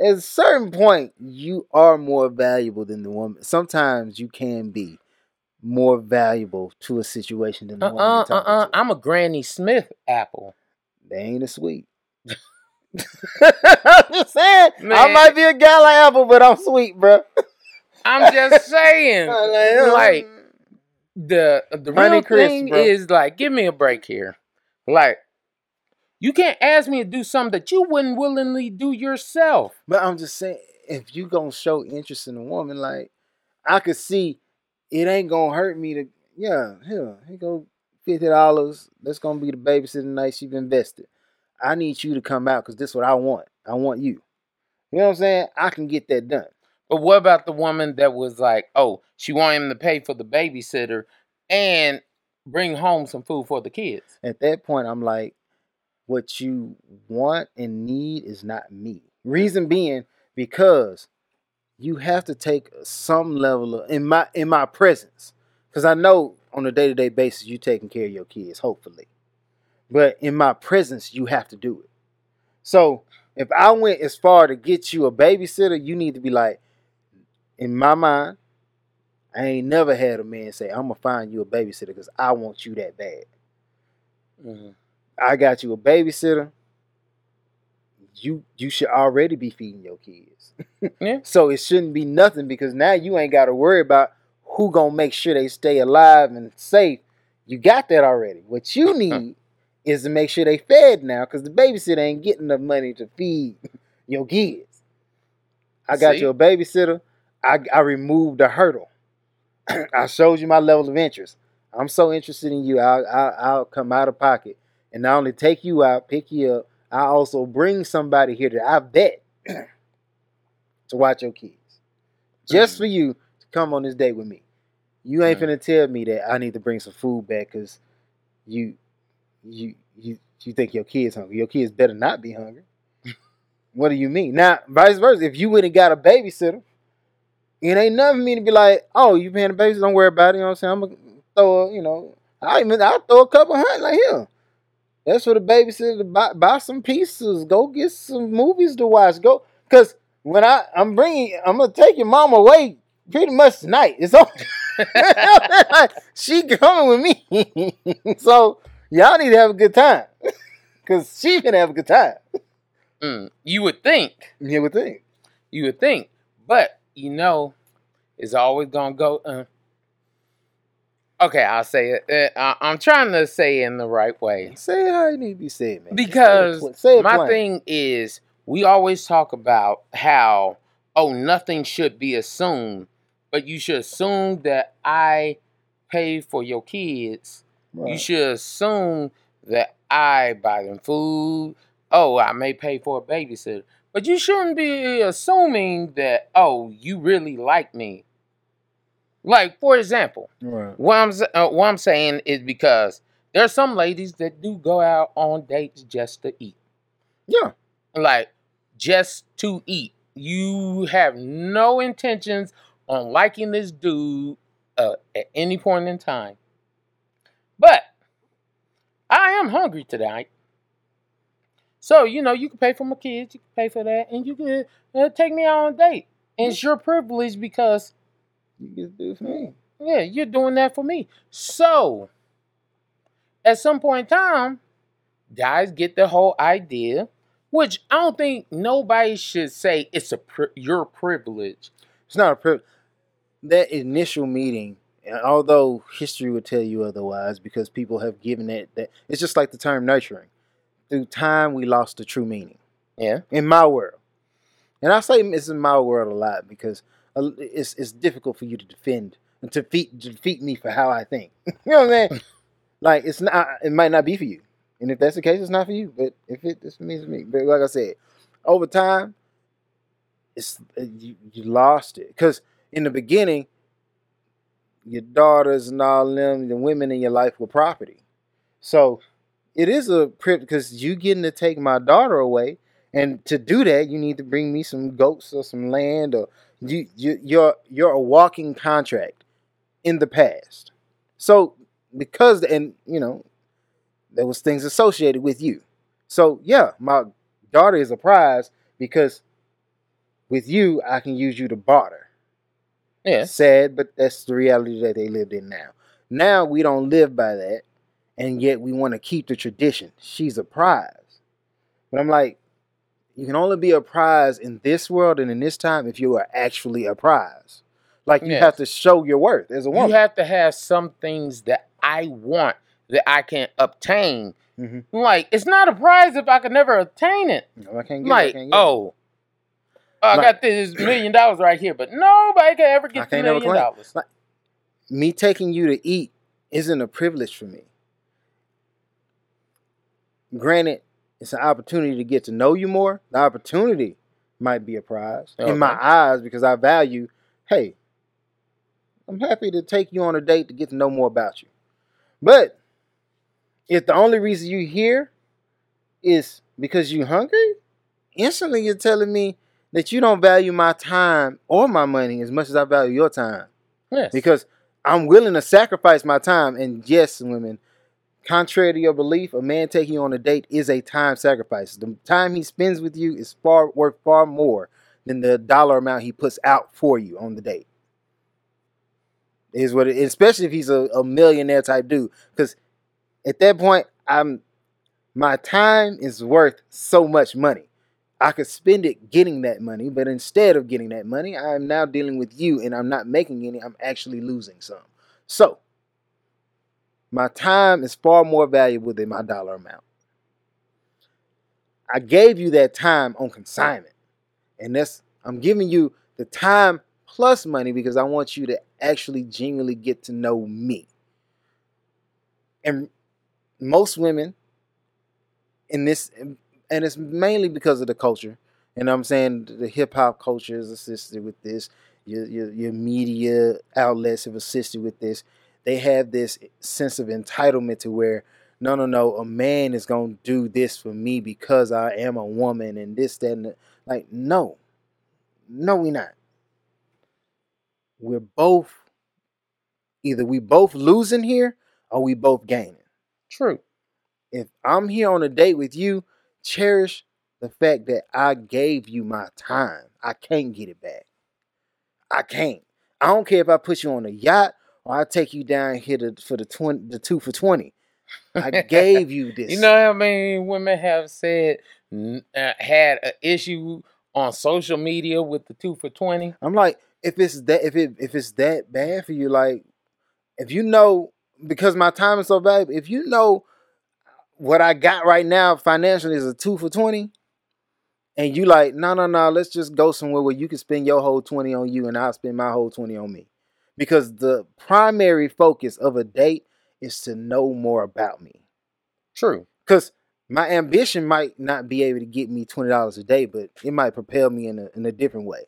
At a certain point, you are more valuable than the woman. Sometimes you can be more valuable to a situation than the Uh woman. uh you're uh talking uh. to. I'm a Granny Smith apple. They ain't as sweet. I'm just saying. I might be a gala Apple, but I'm sweet, bro. I'm just saying. like, the the Honey real thing bro. is like, give me a break here. Like, you can't ask me to do something that you wouldn't willingly do yourself. But I'm just saying, if you gonna show interest in a woman, like I could see, it ain't gonna hurt me to, yeah, here, here go fifty dollars. That's gonna be the babysitter night you've invested. I need you to come out because this is what I want. I want you. You know what I'm saying? I can get that done. But what about the woman that was like, oh, she wanted him to pay for the babysitter and bring home some food for the kids? At that point, I'm like, what you want and need is not me. Reason being, because you have to take some level of in my in my presence. Because I know on a day to day basis you taking care of your kids, hopefully. But in my presence, you have to do it. So if I went as far to get you a babysitter, you need to be like, in my mind, I ain't never had a man say, I'm gonna find you a babysitter because I want you that bad. Mhm. I got you a babysitter. You you should already be feeding your kids. Yeah. So it shouldn't be nothing because now you ain't got to worry about who gonna make sure they stay alive and safe. You got that already. What you need is to make sure they fed now because the babysitter ain't getting the money to feed your kids. I got See? you a babysitter. I I removed the hurdle. I showed you my level of interest. I'm so interested in you. I'll, I'll I'll come out of pocket and not only take you out, pick you up. I also bring somebody here that I bet to watch your kids, just Mhm. for you to come on this date with me. You ain't Mhm. finna tell me that I need to bring some food back because you you you you think your kids hungry. Your kids better not be hungry. what do you mean? Now, vice versa, if you and got a babysitter, it ain't nothing for me to be like, oh, you paying a babysitter, don't worry about it. You know what I'm saying? I'm gonna throw a, you know, I even I'll throw a couple hundred like here. That's for the babysitter to buy, buy some pizzas, go get some movies to watch. Go because when I I'm bringing, I'm gonna take your mom away pretty much tonight. It's over. she coming with me, so y'all need to have a good time because she can have a good time. Mm, you would think. You would think. You would think. But, you know, it's always going to go. Uh, okay, I'll say it. Uh, I- I'm trying to say it in the right way. Say it how it need to be said, man. Because say it, my plain. thing is, we always talk about how, oh, nothing should be assumed, but you should assume that I pay for your kids. You should assume that I buy them food. Oh, I may pay for a babysitter. But you shouldn't be assuming that, oh, you really like me. Like, for example, Right. what I'm, uh, what I'm saying is because there are some ladies that do go out on dates just to eat. Yeah. Like, just to eat. You have no intentions on liking this dude uh, at any point in time. But I am hungry tonight. So, you know, you can pay for my kids, you can pay for that, and you can uh, take me out on a date. And it's your privilege because, You get to do it for me. yeah, you're doing that for me. So, at some point in time, guys get the whole idea, which I don't think nobody should say it's a pri- your privilege. It's not a privilege. That initial meeting, and although history would tell you otherwise, because people have given it that it's just like the term nurturing. Through time, we lost the true meaning Yeah. in my world, and I say it's in my world a lot because it's it's difficult for you to defend and to defeat to defeat me for how I think. you know what I mean? like it's not. It might not be for you, and if that's the case, it's not for you. But if it this means me, but like I said, over time, it's uh, you, you lost it because in the beginning, your daughters and all them, the women in your life were property. So it is a privilege because you getting to take my daughter away, and to do that, you need to bring me some goats or some land, or you you you're you're a walking contract in the past. So because and you know there was things associated with you. So yeah, my daughter is a prize because with you I can use you to barter. Yeah. Sad, but that's the reality that they lived in now. Now we don't live by that, and yet we want to keep the tradition. She's a prize. But I'm like, you can only be a prize in this world and in this time if you are actually a prize. Like you Yes. have to show your worth as a woman. You have to have some things that I want that I can obtain. Mhm. Like, it's not a prize if I could never obtain it. No, I can't get it, Like, get it. oh, I Like- got this million dollars right here, but nobody can ever get the million dollars. Like- me taking you to eat isn't a privilege for me. Granted, it's an opportunity to get to know you more. The opportunity might be a prize in my eyes because I value, hey, I'm happy to take you on a date to get to know more about you. But if the only reason you here is because you hungry, instantly you're telling me that you don't value my time or my money as much as I value your time Yes. because I'm willing to sacrifice my time. And yes, women, contrary to your belief, a man taking you on a date is a time sacrifice. The time he spends with you is far worth far more than the dollar amount he puts out for you on the date. Is what it, especially if he's a, a millionaire type dude. Because at that point, I'm my time is worth so much money. I could spend it getting that money, but instead of getting that money, I am now dealing with you and I'm not making any, I'm actually losing some. So, my time is far more valuable than my dollar amount. I gave you that time on consignment. And that's I'm giving you the time plus money because I want you to actually genuinely get to know me. And most women in this and it's mainly because of the culture. And I'm saying the hip hop culture is assisted with this. Your, your your media outlets have assisted with this. They have this sense of entitlement to where no no no a man is gonna do this for me because I am a woman and this that and the, like no no we not we're both either we both losing here or we both gaining. True. If I'm here on a date with you, cherish the fact that I gave you my time. I can't get it back. I can't. I don't care if I put you on a yacht or I take you down here to, for the twenty, the two for twenty. I gave you this. You know how many women have said uh, had an issue on social media with the two for twenty? I'm like, if it's that if it if it's that bad for you, like if you know because my time is so valuable, if you know what I got right now financially is a two for twenty, and you like, no, no, no, let's just go somewhere where you can spend your whole 20 on you and I'll spend my whole 20 on me. Because the primary focus of a date is to know more about me. True. Because my ambition might not be able to get me $20 a day, but it might propel me in a, in a different way.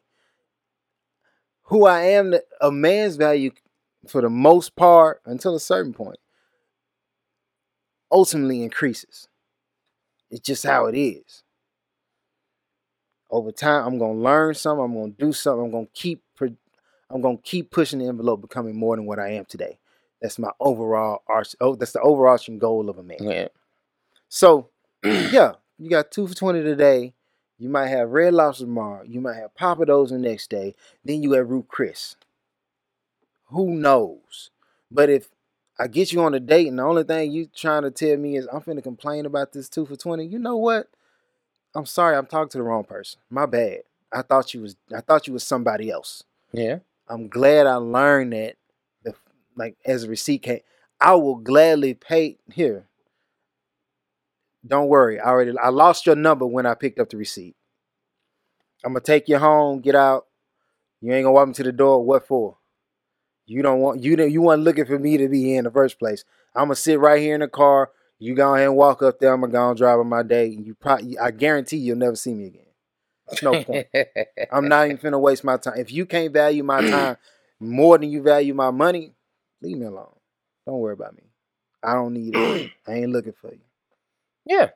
Who I am, a man's value for the most part, until a certain point, ultimately increases. It's just how it is over time i'm going to learn something i'm going to do something i'm going to keep i'm going to keep pushing the envelope becoming more than what i am today that's my overall arch oh that's the overarching goal of a man Yeah. so yeah you got two for 20 today you might have red lobster tomorrow you might have Pappadeaux the next day then you have Ruth's Chris who knows but if i get you on a date and the only thing you trying to tell me is i'm finna complain about this two for 20 you know what I'm sorry, I'm talking to the wrong person. My bad. I thought you was I thought you was somebody else. Yeah. I'm glad I learned that like as a receipt came. I will gladly pay here. Don't worry. I already I lost your number when I picked up the receipt. I'm gonna take you home, get out. You ain't gonna walk me to the door. What for? You don't want you you weren't looking for me to be here in the first place. I'm gonna sit right here in the car you go ahead and walk up there. I'm gonna go and drive on my day. You probably, I guarantee you'll never see me again. No point. I'm not even finna waste my time. If you can't value my time more than you value my money, leave me alone. Don't worry about me. I don't need it. I ain't looking for you. Yeah.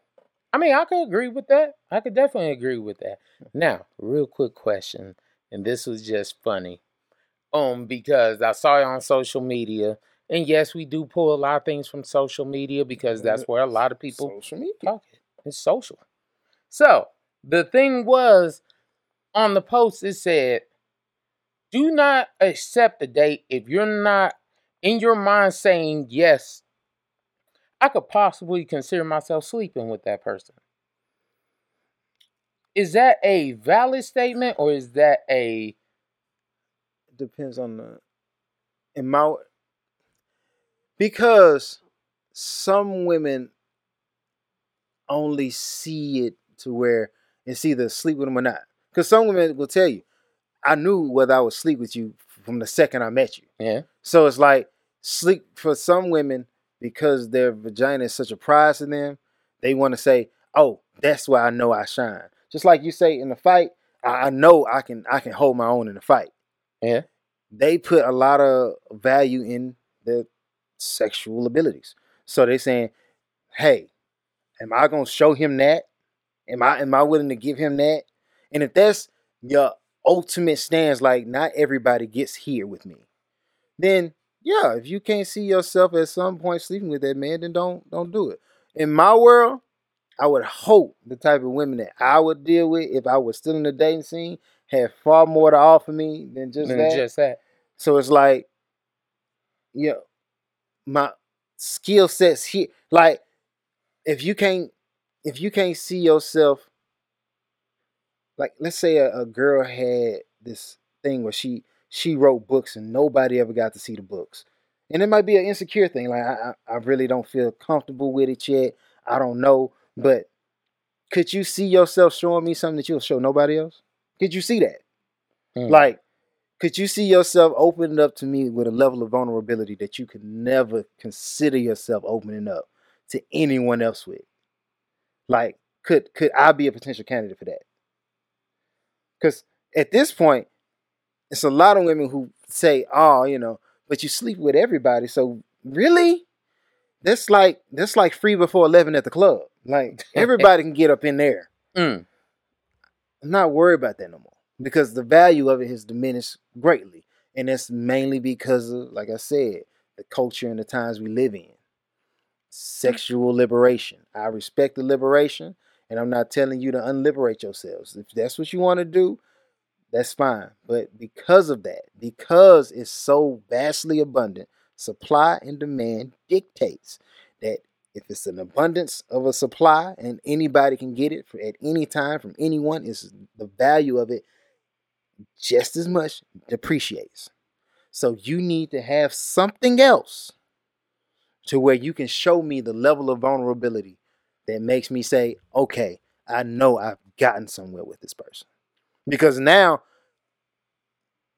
I mean, I could agree with that. I could definitely agree with that. Now, real quick question, and this was just funny. Um, because I saw it on social media and yes, we do pull a lot of things from social media because that's where a lot of people social media. talk. It's social. So the thing was on the post, it said, do not accept a date if you're not in your mind saying, yes, I could possibly consider myself sleeping with that person. Is that a valid statement or is that a depends on the my because some women only see it to where it's either sleep with them or not. Because some women will tell you, I knew whether I would sleep with you from the second I met you. Yeah. So it's like sleep for some women because their vagina is such a prize to them. They want to say, "Oh, that's why I know I shine." Just like you say in the fight, I know I can I can hold my own in the fight. Yeah. They put a lot of value in their sexual abilities. So they're saying, hey, am I gonna show him that? Am I am I willing to give him that? And if that's your ultimate stance, like not everybody gets here with me, then yeah, if you can't see yourself at some point sleeping with that man, then don't don't do it. In my world, I would hope the type of women that I would deal with if I was still in the dating scene had far more to offer me than just than that. just that? So it's like, yeah, my skill sets here. Like, if you can't, if you can't see yourself, like, let's say a, a girl had this thing where she she wrote books and nobody ever got to see the books, and it might be an insecure thing. Like, I I really don't feel comfortable with it yet. I don't know, but could you see yourself showing me something that you'll show nobody else? Could you see that? Mm. Like, could you see yourself opening up to me with a level of vulnerability that you could never consider yourself opening up to anyone else with? Like, could could I be a potential candidate for that? Because at this point, it's a lot of women who say, "Oh, you know," but you sleep with everybody, so really, that's like that's like free before eleven at the club. Like everybody can get up in there. Mm. I'm not worried about that no more because the value of it has diminished greatly, and that's mainly because of, like I said, the culture and the times we live in. Sexual liberation. I respect the liberation, and I'm not telling you to unliberate yourselves. If that's what you want to do, that's fine. But because of that, because it's so vastly abundant, supply and demand dictates that if it's an abundance of a supply and anybody can get it at any time from anyone, is the value of it just as much depreciates. So you need to have something else to where you can show me the level of vulnerability that makes me say, okay, I know I've gotten somewhere with this person. Because now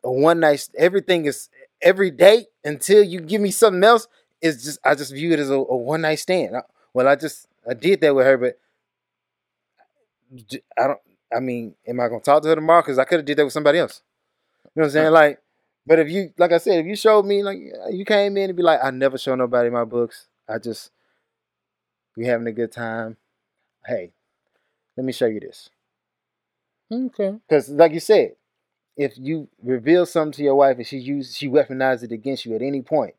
a one night everything is every day until you give me something else is just I just view it as a, a one night stand. I- well, I just I did that with her, but I don't. I mean, am I gonna talk to her tomorrow? Because I could have did that with somebody else. You know what I'm saying? Like, but if you, like I said, if you showed me, like, you came in and be like, I never show nobody my books. I just we having a good time. Hey, let me show you this. Okay. Because, like you said, if you reveal something to your wife and she use she weaponizes it against you at any point,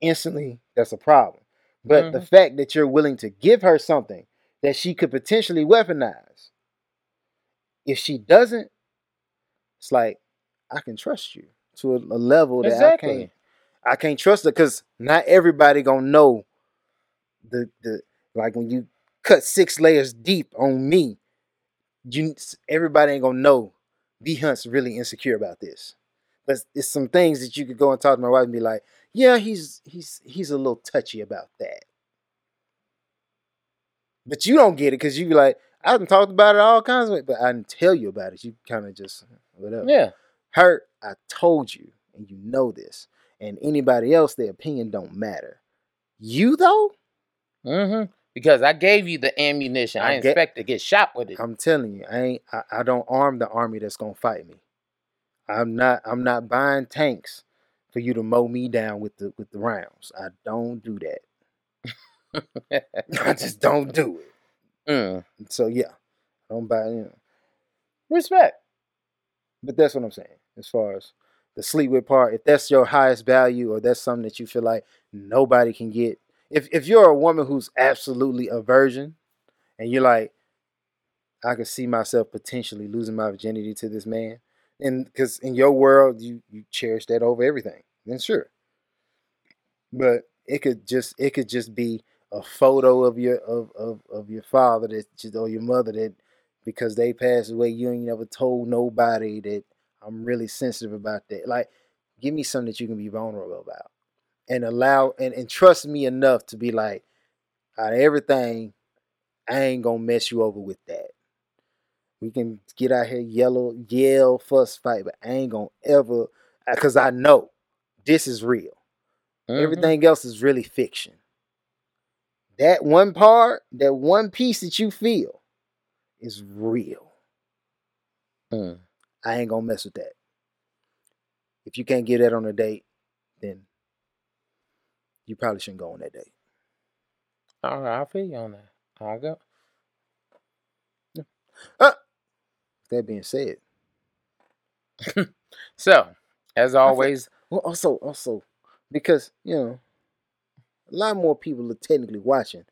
instantly that's a problem. But the Mhm. fact that you're willing to give her something that she could potentially weaponize, if she doesn't, it's like I can trust you to a, a level that I can't. I can't trust her because not everybody gonna know the the like when you cut six layers deep on me, you everybody ain't gonna know B Hunt's really insecure about this. But it's some things that you could go and talk to my wife and be like, yeah, he's he's he's a little touchy about that. But you don't get it because you be like, I done talked about it all kinds of ways, but I didn't tell you about it. You kind of just whatever. Yeah. Hurt, I told you, and you know this. And anybody else, their opinion don't matter. You though, Mm-hmm. Because I gave you the ammunition. I, I get- expect to get shot with it. I'm telling you, I ain't I, I don't arm the army that's gonna fight me. I'm not I'm not buying tanks for you to mow me down with the with the rounds. I don't do that. I just don't do it. Mm. So yeah. I don't buy you know. Respect. But that's what I'm saying. As far as the sleep with part, if that's your highest value or that's something that you feel like nobody can get. If if you're a woman who's absolutely a virgin and you're like, I could see myself potentially losing my virginity to this man. And because in your world you you cherish that over everything, then sure. But it could just it could just be a photo of your of of, of your father that or your mother that because they passed away, you ain't never told nobody that I'm really sensitive about that. Like, give me something that you can be vulnerable about. And allow and, and trust me enough to be like, out of everything, I ain't gonna mess you over with that. We can get out here, yellow, yell, fuss, fight, but I ain't gonna ever because I know this is real. Mhm. Everything else is really fiction. That one part, that one piece that you feel is real. Mm. I ain't gonna mess with that. If you can't get that on a date, then you probably shouldn't go on that date. All right, I'll feel you on that. I'll go. Ah! That being said, So, as always, well, also, also, because you know, a lot more people are technically watching.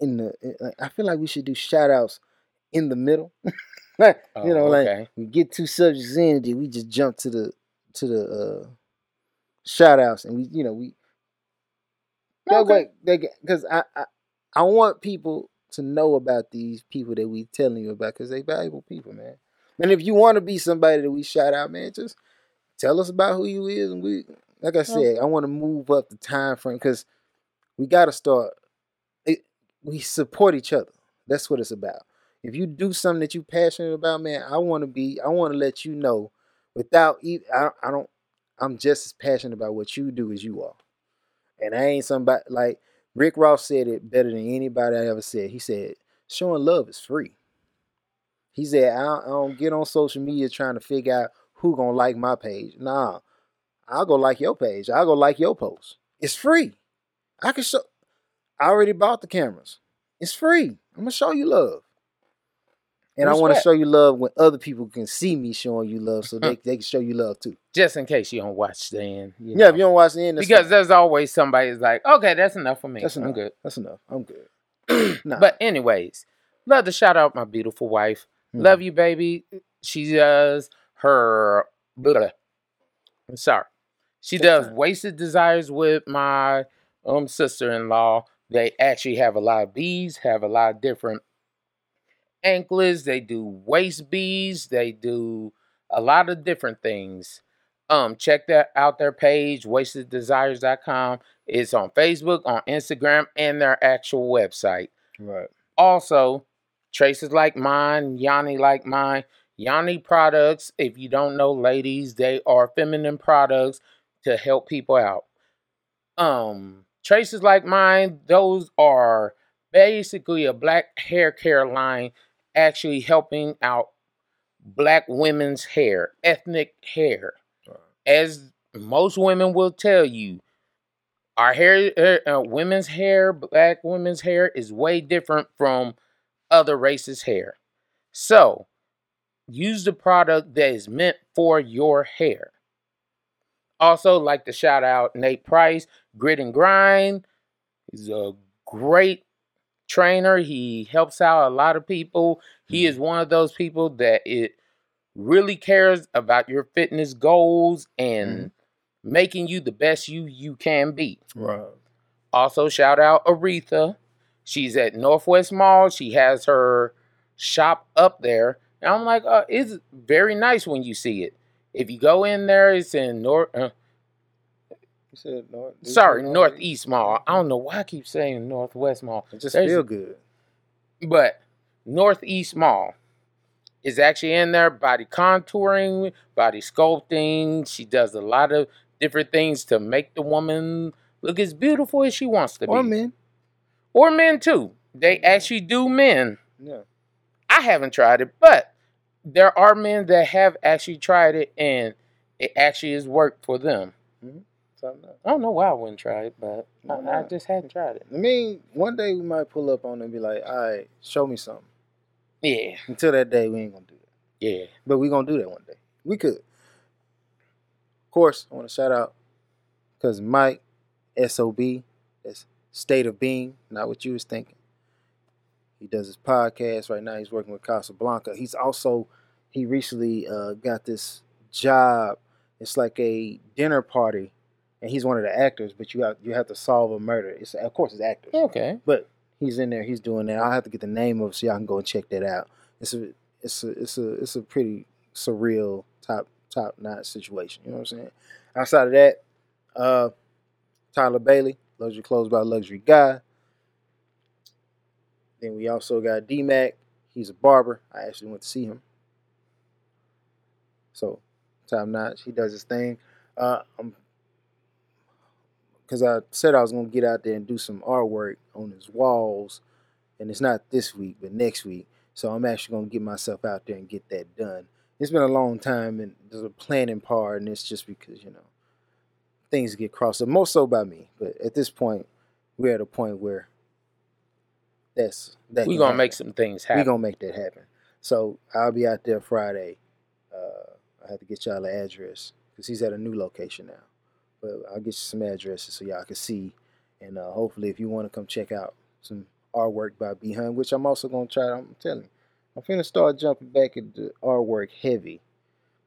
In the, in- like, I feel like we should do shout outs in the middle. you know, Oh, like we get two subjects in, then we just jump to the to the uh shout outs, and we, you know, we that Okay. way they because I, I I want people to know about these people that we telling you about because they valuable people, man. And if you want to be somebody that we shout out, man, just tell us about who you is, and we like I said, I want to move up the time frame because we got to start. It, we support each other. That's what it's about. If you do something that you're passionate about, man, I want to be. I want to let you know without. even. I. I don't. I'm just as passionate about what you do as you are, and I ain't somebody like Rick Ross said it better than anybody I ever said. He said, "Showing love is free." He said, "I don't, I don't get on social media trying to figure out who gonna like my page. Nah, I'll go like your page. I'll go like your post. It's free. I can show. I already bought the cameras. It's free. I'm gonna show you love. And I want to show you love when other people can see me showing you love, so they, they can show you love too. Just in case you don't watch the end. you Yeah, know. if you don't watch the end, that's because there's always somebody like, okay, that's enough for me. That's I'm good. that's enough. I'm good. nah, But anyways, love to shout out my beautiful wife. Mhm. Love you, baby. She does her. I'm sorry. She does wasted desires with my um sister-in-law. They actually have a lot of beads, have a lot of different anklets. They do waist beads. They do a lot of different things. Um, check that out their page, wasteddesires.com. It's on Facebook, on Instagram, and their actual website. right. Also, Tresses like mine, Yoni like mine. Yoni products, if you don't know, ladies, they are feminine products to help people out. Um, Tresses like mine, those are basically a black hair care line actually helping out black women's hair, ethnic hair. Right. As most women will tell you, our hair, hair- uh, women's hair, black women's hair is way different from other races' hair. So, use the product that is meant for your hair. Also, like to shout out Nate Price, Grit and Grind. He's a great trainer. He helps out a lot of people. He is one of those people that it really cares about your fitness goals and making you the best you you can be. Right. Also, shout out Aretha. She's at Northwest Mall. She has her shop up there. And I'm like, uh, it's very nice when you see it. If you go in there, it's in North. Uh, You said north. sorry, Northeast Mall. I don't know why I keep saying Northwest Mall. It just There's- feel good. but Northeast Mall is actually in there body contouring, body sculpting. She does a lot of different things to make the woman look as beautiful as she wants to be. Or men. or men too. They mm-hmm. actually do men. Yeah. I haven't tried it, but there are men that have actually tried it and it actually has worked for them. Something. I don't know why I wouldn't try it, but I, I just hadn't tried it. I mean, one day we might pull up on it and be like, all right, show me something. Yeah, Until that day, we ain't gonna do that. yeah. But we gonna do that one day. We could. Of course, I want to shout out because Mike, SOB, that's State of Being, not what you was thinking. He does his podcast right now. He's working with Casablanca. He's also he recently uh, got this job. It's like a dinner party, and he's one of the actors. But you have you have to solve a murder. It's of course it's actors, Okay. but he's in there. He's doing that. I'll have to get the name of it so y'all can go and check that out. It's a it's a it's a it's a pretty surreal top top notch situation. You know what I'm saying? Outside of that, uh, Tyler Bailey, Luxury Clothes by Luxury Guy. Then we also got D Mac. He's a barber. I actually went to see him. So top notch. He does his thing. Uh, I'm because I said I was gonna get out there and do some artwork on his walls, and it's not this week, but next week. So I'm actually gonna get myself out there and get that done. It's been a long time, and there's a planning part, and it's just because you know things get crossed up, more so by me. But at this point, we're at a point where that's that. We're gonna happen. make some things happen. We're gonna make that happen. So I'll be out there Friday. Uh, I have to get y'all the address because he's at a new location now. But I'll get you some addresses so y'all can see, and uh, hopefully, if you want to come check out some artwork by B Hunt, which I'm also gonna try. I'm telling you, I'm finna start jumping back into artwork heavy,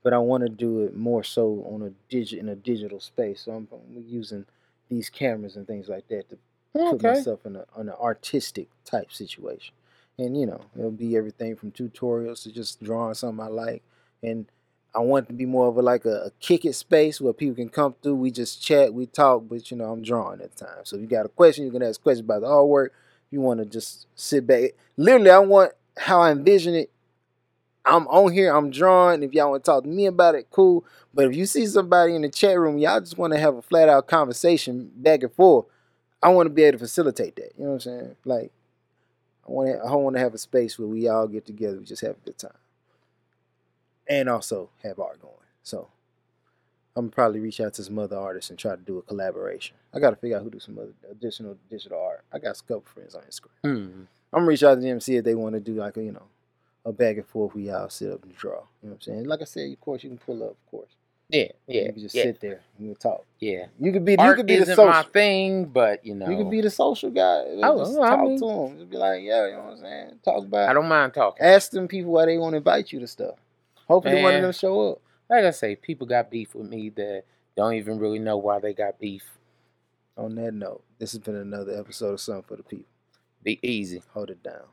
but I want to do it more so on a digit in a digital space. So I'm, I'm using these cameras and things like that to put myself in a on an artistic type situation. And you know, it'll be everything from tutorials to just drawing something I like. And I want it to be more of a like a, a kick it space where people can come through. We just chat, we talk, but you know, I'm drawing at the time. So if you got a question, you can ask questions about the artwork. If you want to just sit back, literally, I want how I envision it, I'm on here, I'm drawing. If y'all want to talk to me about it, cool. But if you see somebody in the chat room, y'all just want to have a flat out conversation back and forth. I want to be able to facilitate that. You know what I'm saying? Like, I want to, I want to have a space where we all get together, we just have a good time, and also have art going. So, I'm gonna probably reach out to some other artists and try to do a collaboration. I got to figure out who do some other additional digital art. I got a couple friends on Instagram. Hmm. I'm gonna reach out to them and see if they want to do like a you know a back and forth. We all sit up and draw. You know what I'm saying? Like I said, of course you can pull up. Of course, Yeah, yeah, you can just yeah, sit there and we'll talk. yeah. You could be you Art could be the isn't social. my thing, but you know, You could be the social guy. Oh, just I talk mean- to them. Just be like, yeah, you know what I'm saying. Talk about. I don't mind talking. ask them people why they want to invite you to stuff. Hopefully, one of them show up. Like I say, people got beef with me that don't even really know why they got beef. On that note, this has been another episode of Something for the People. Be easy. Hold it down.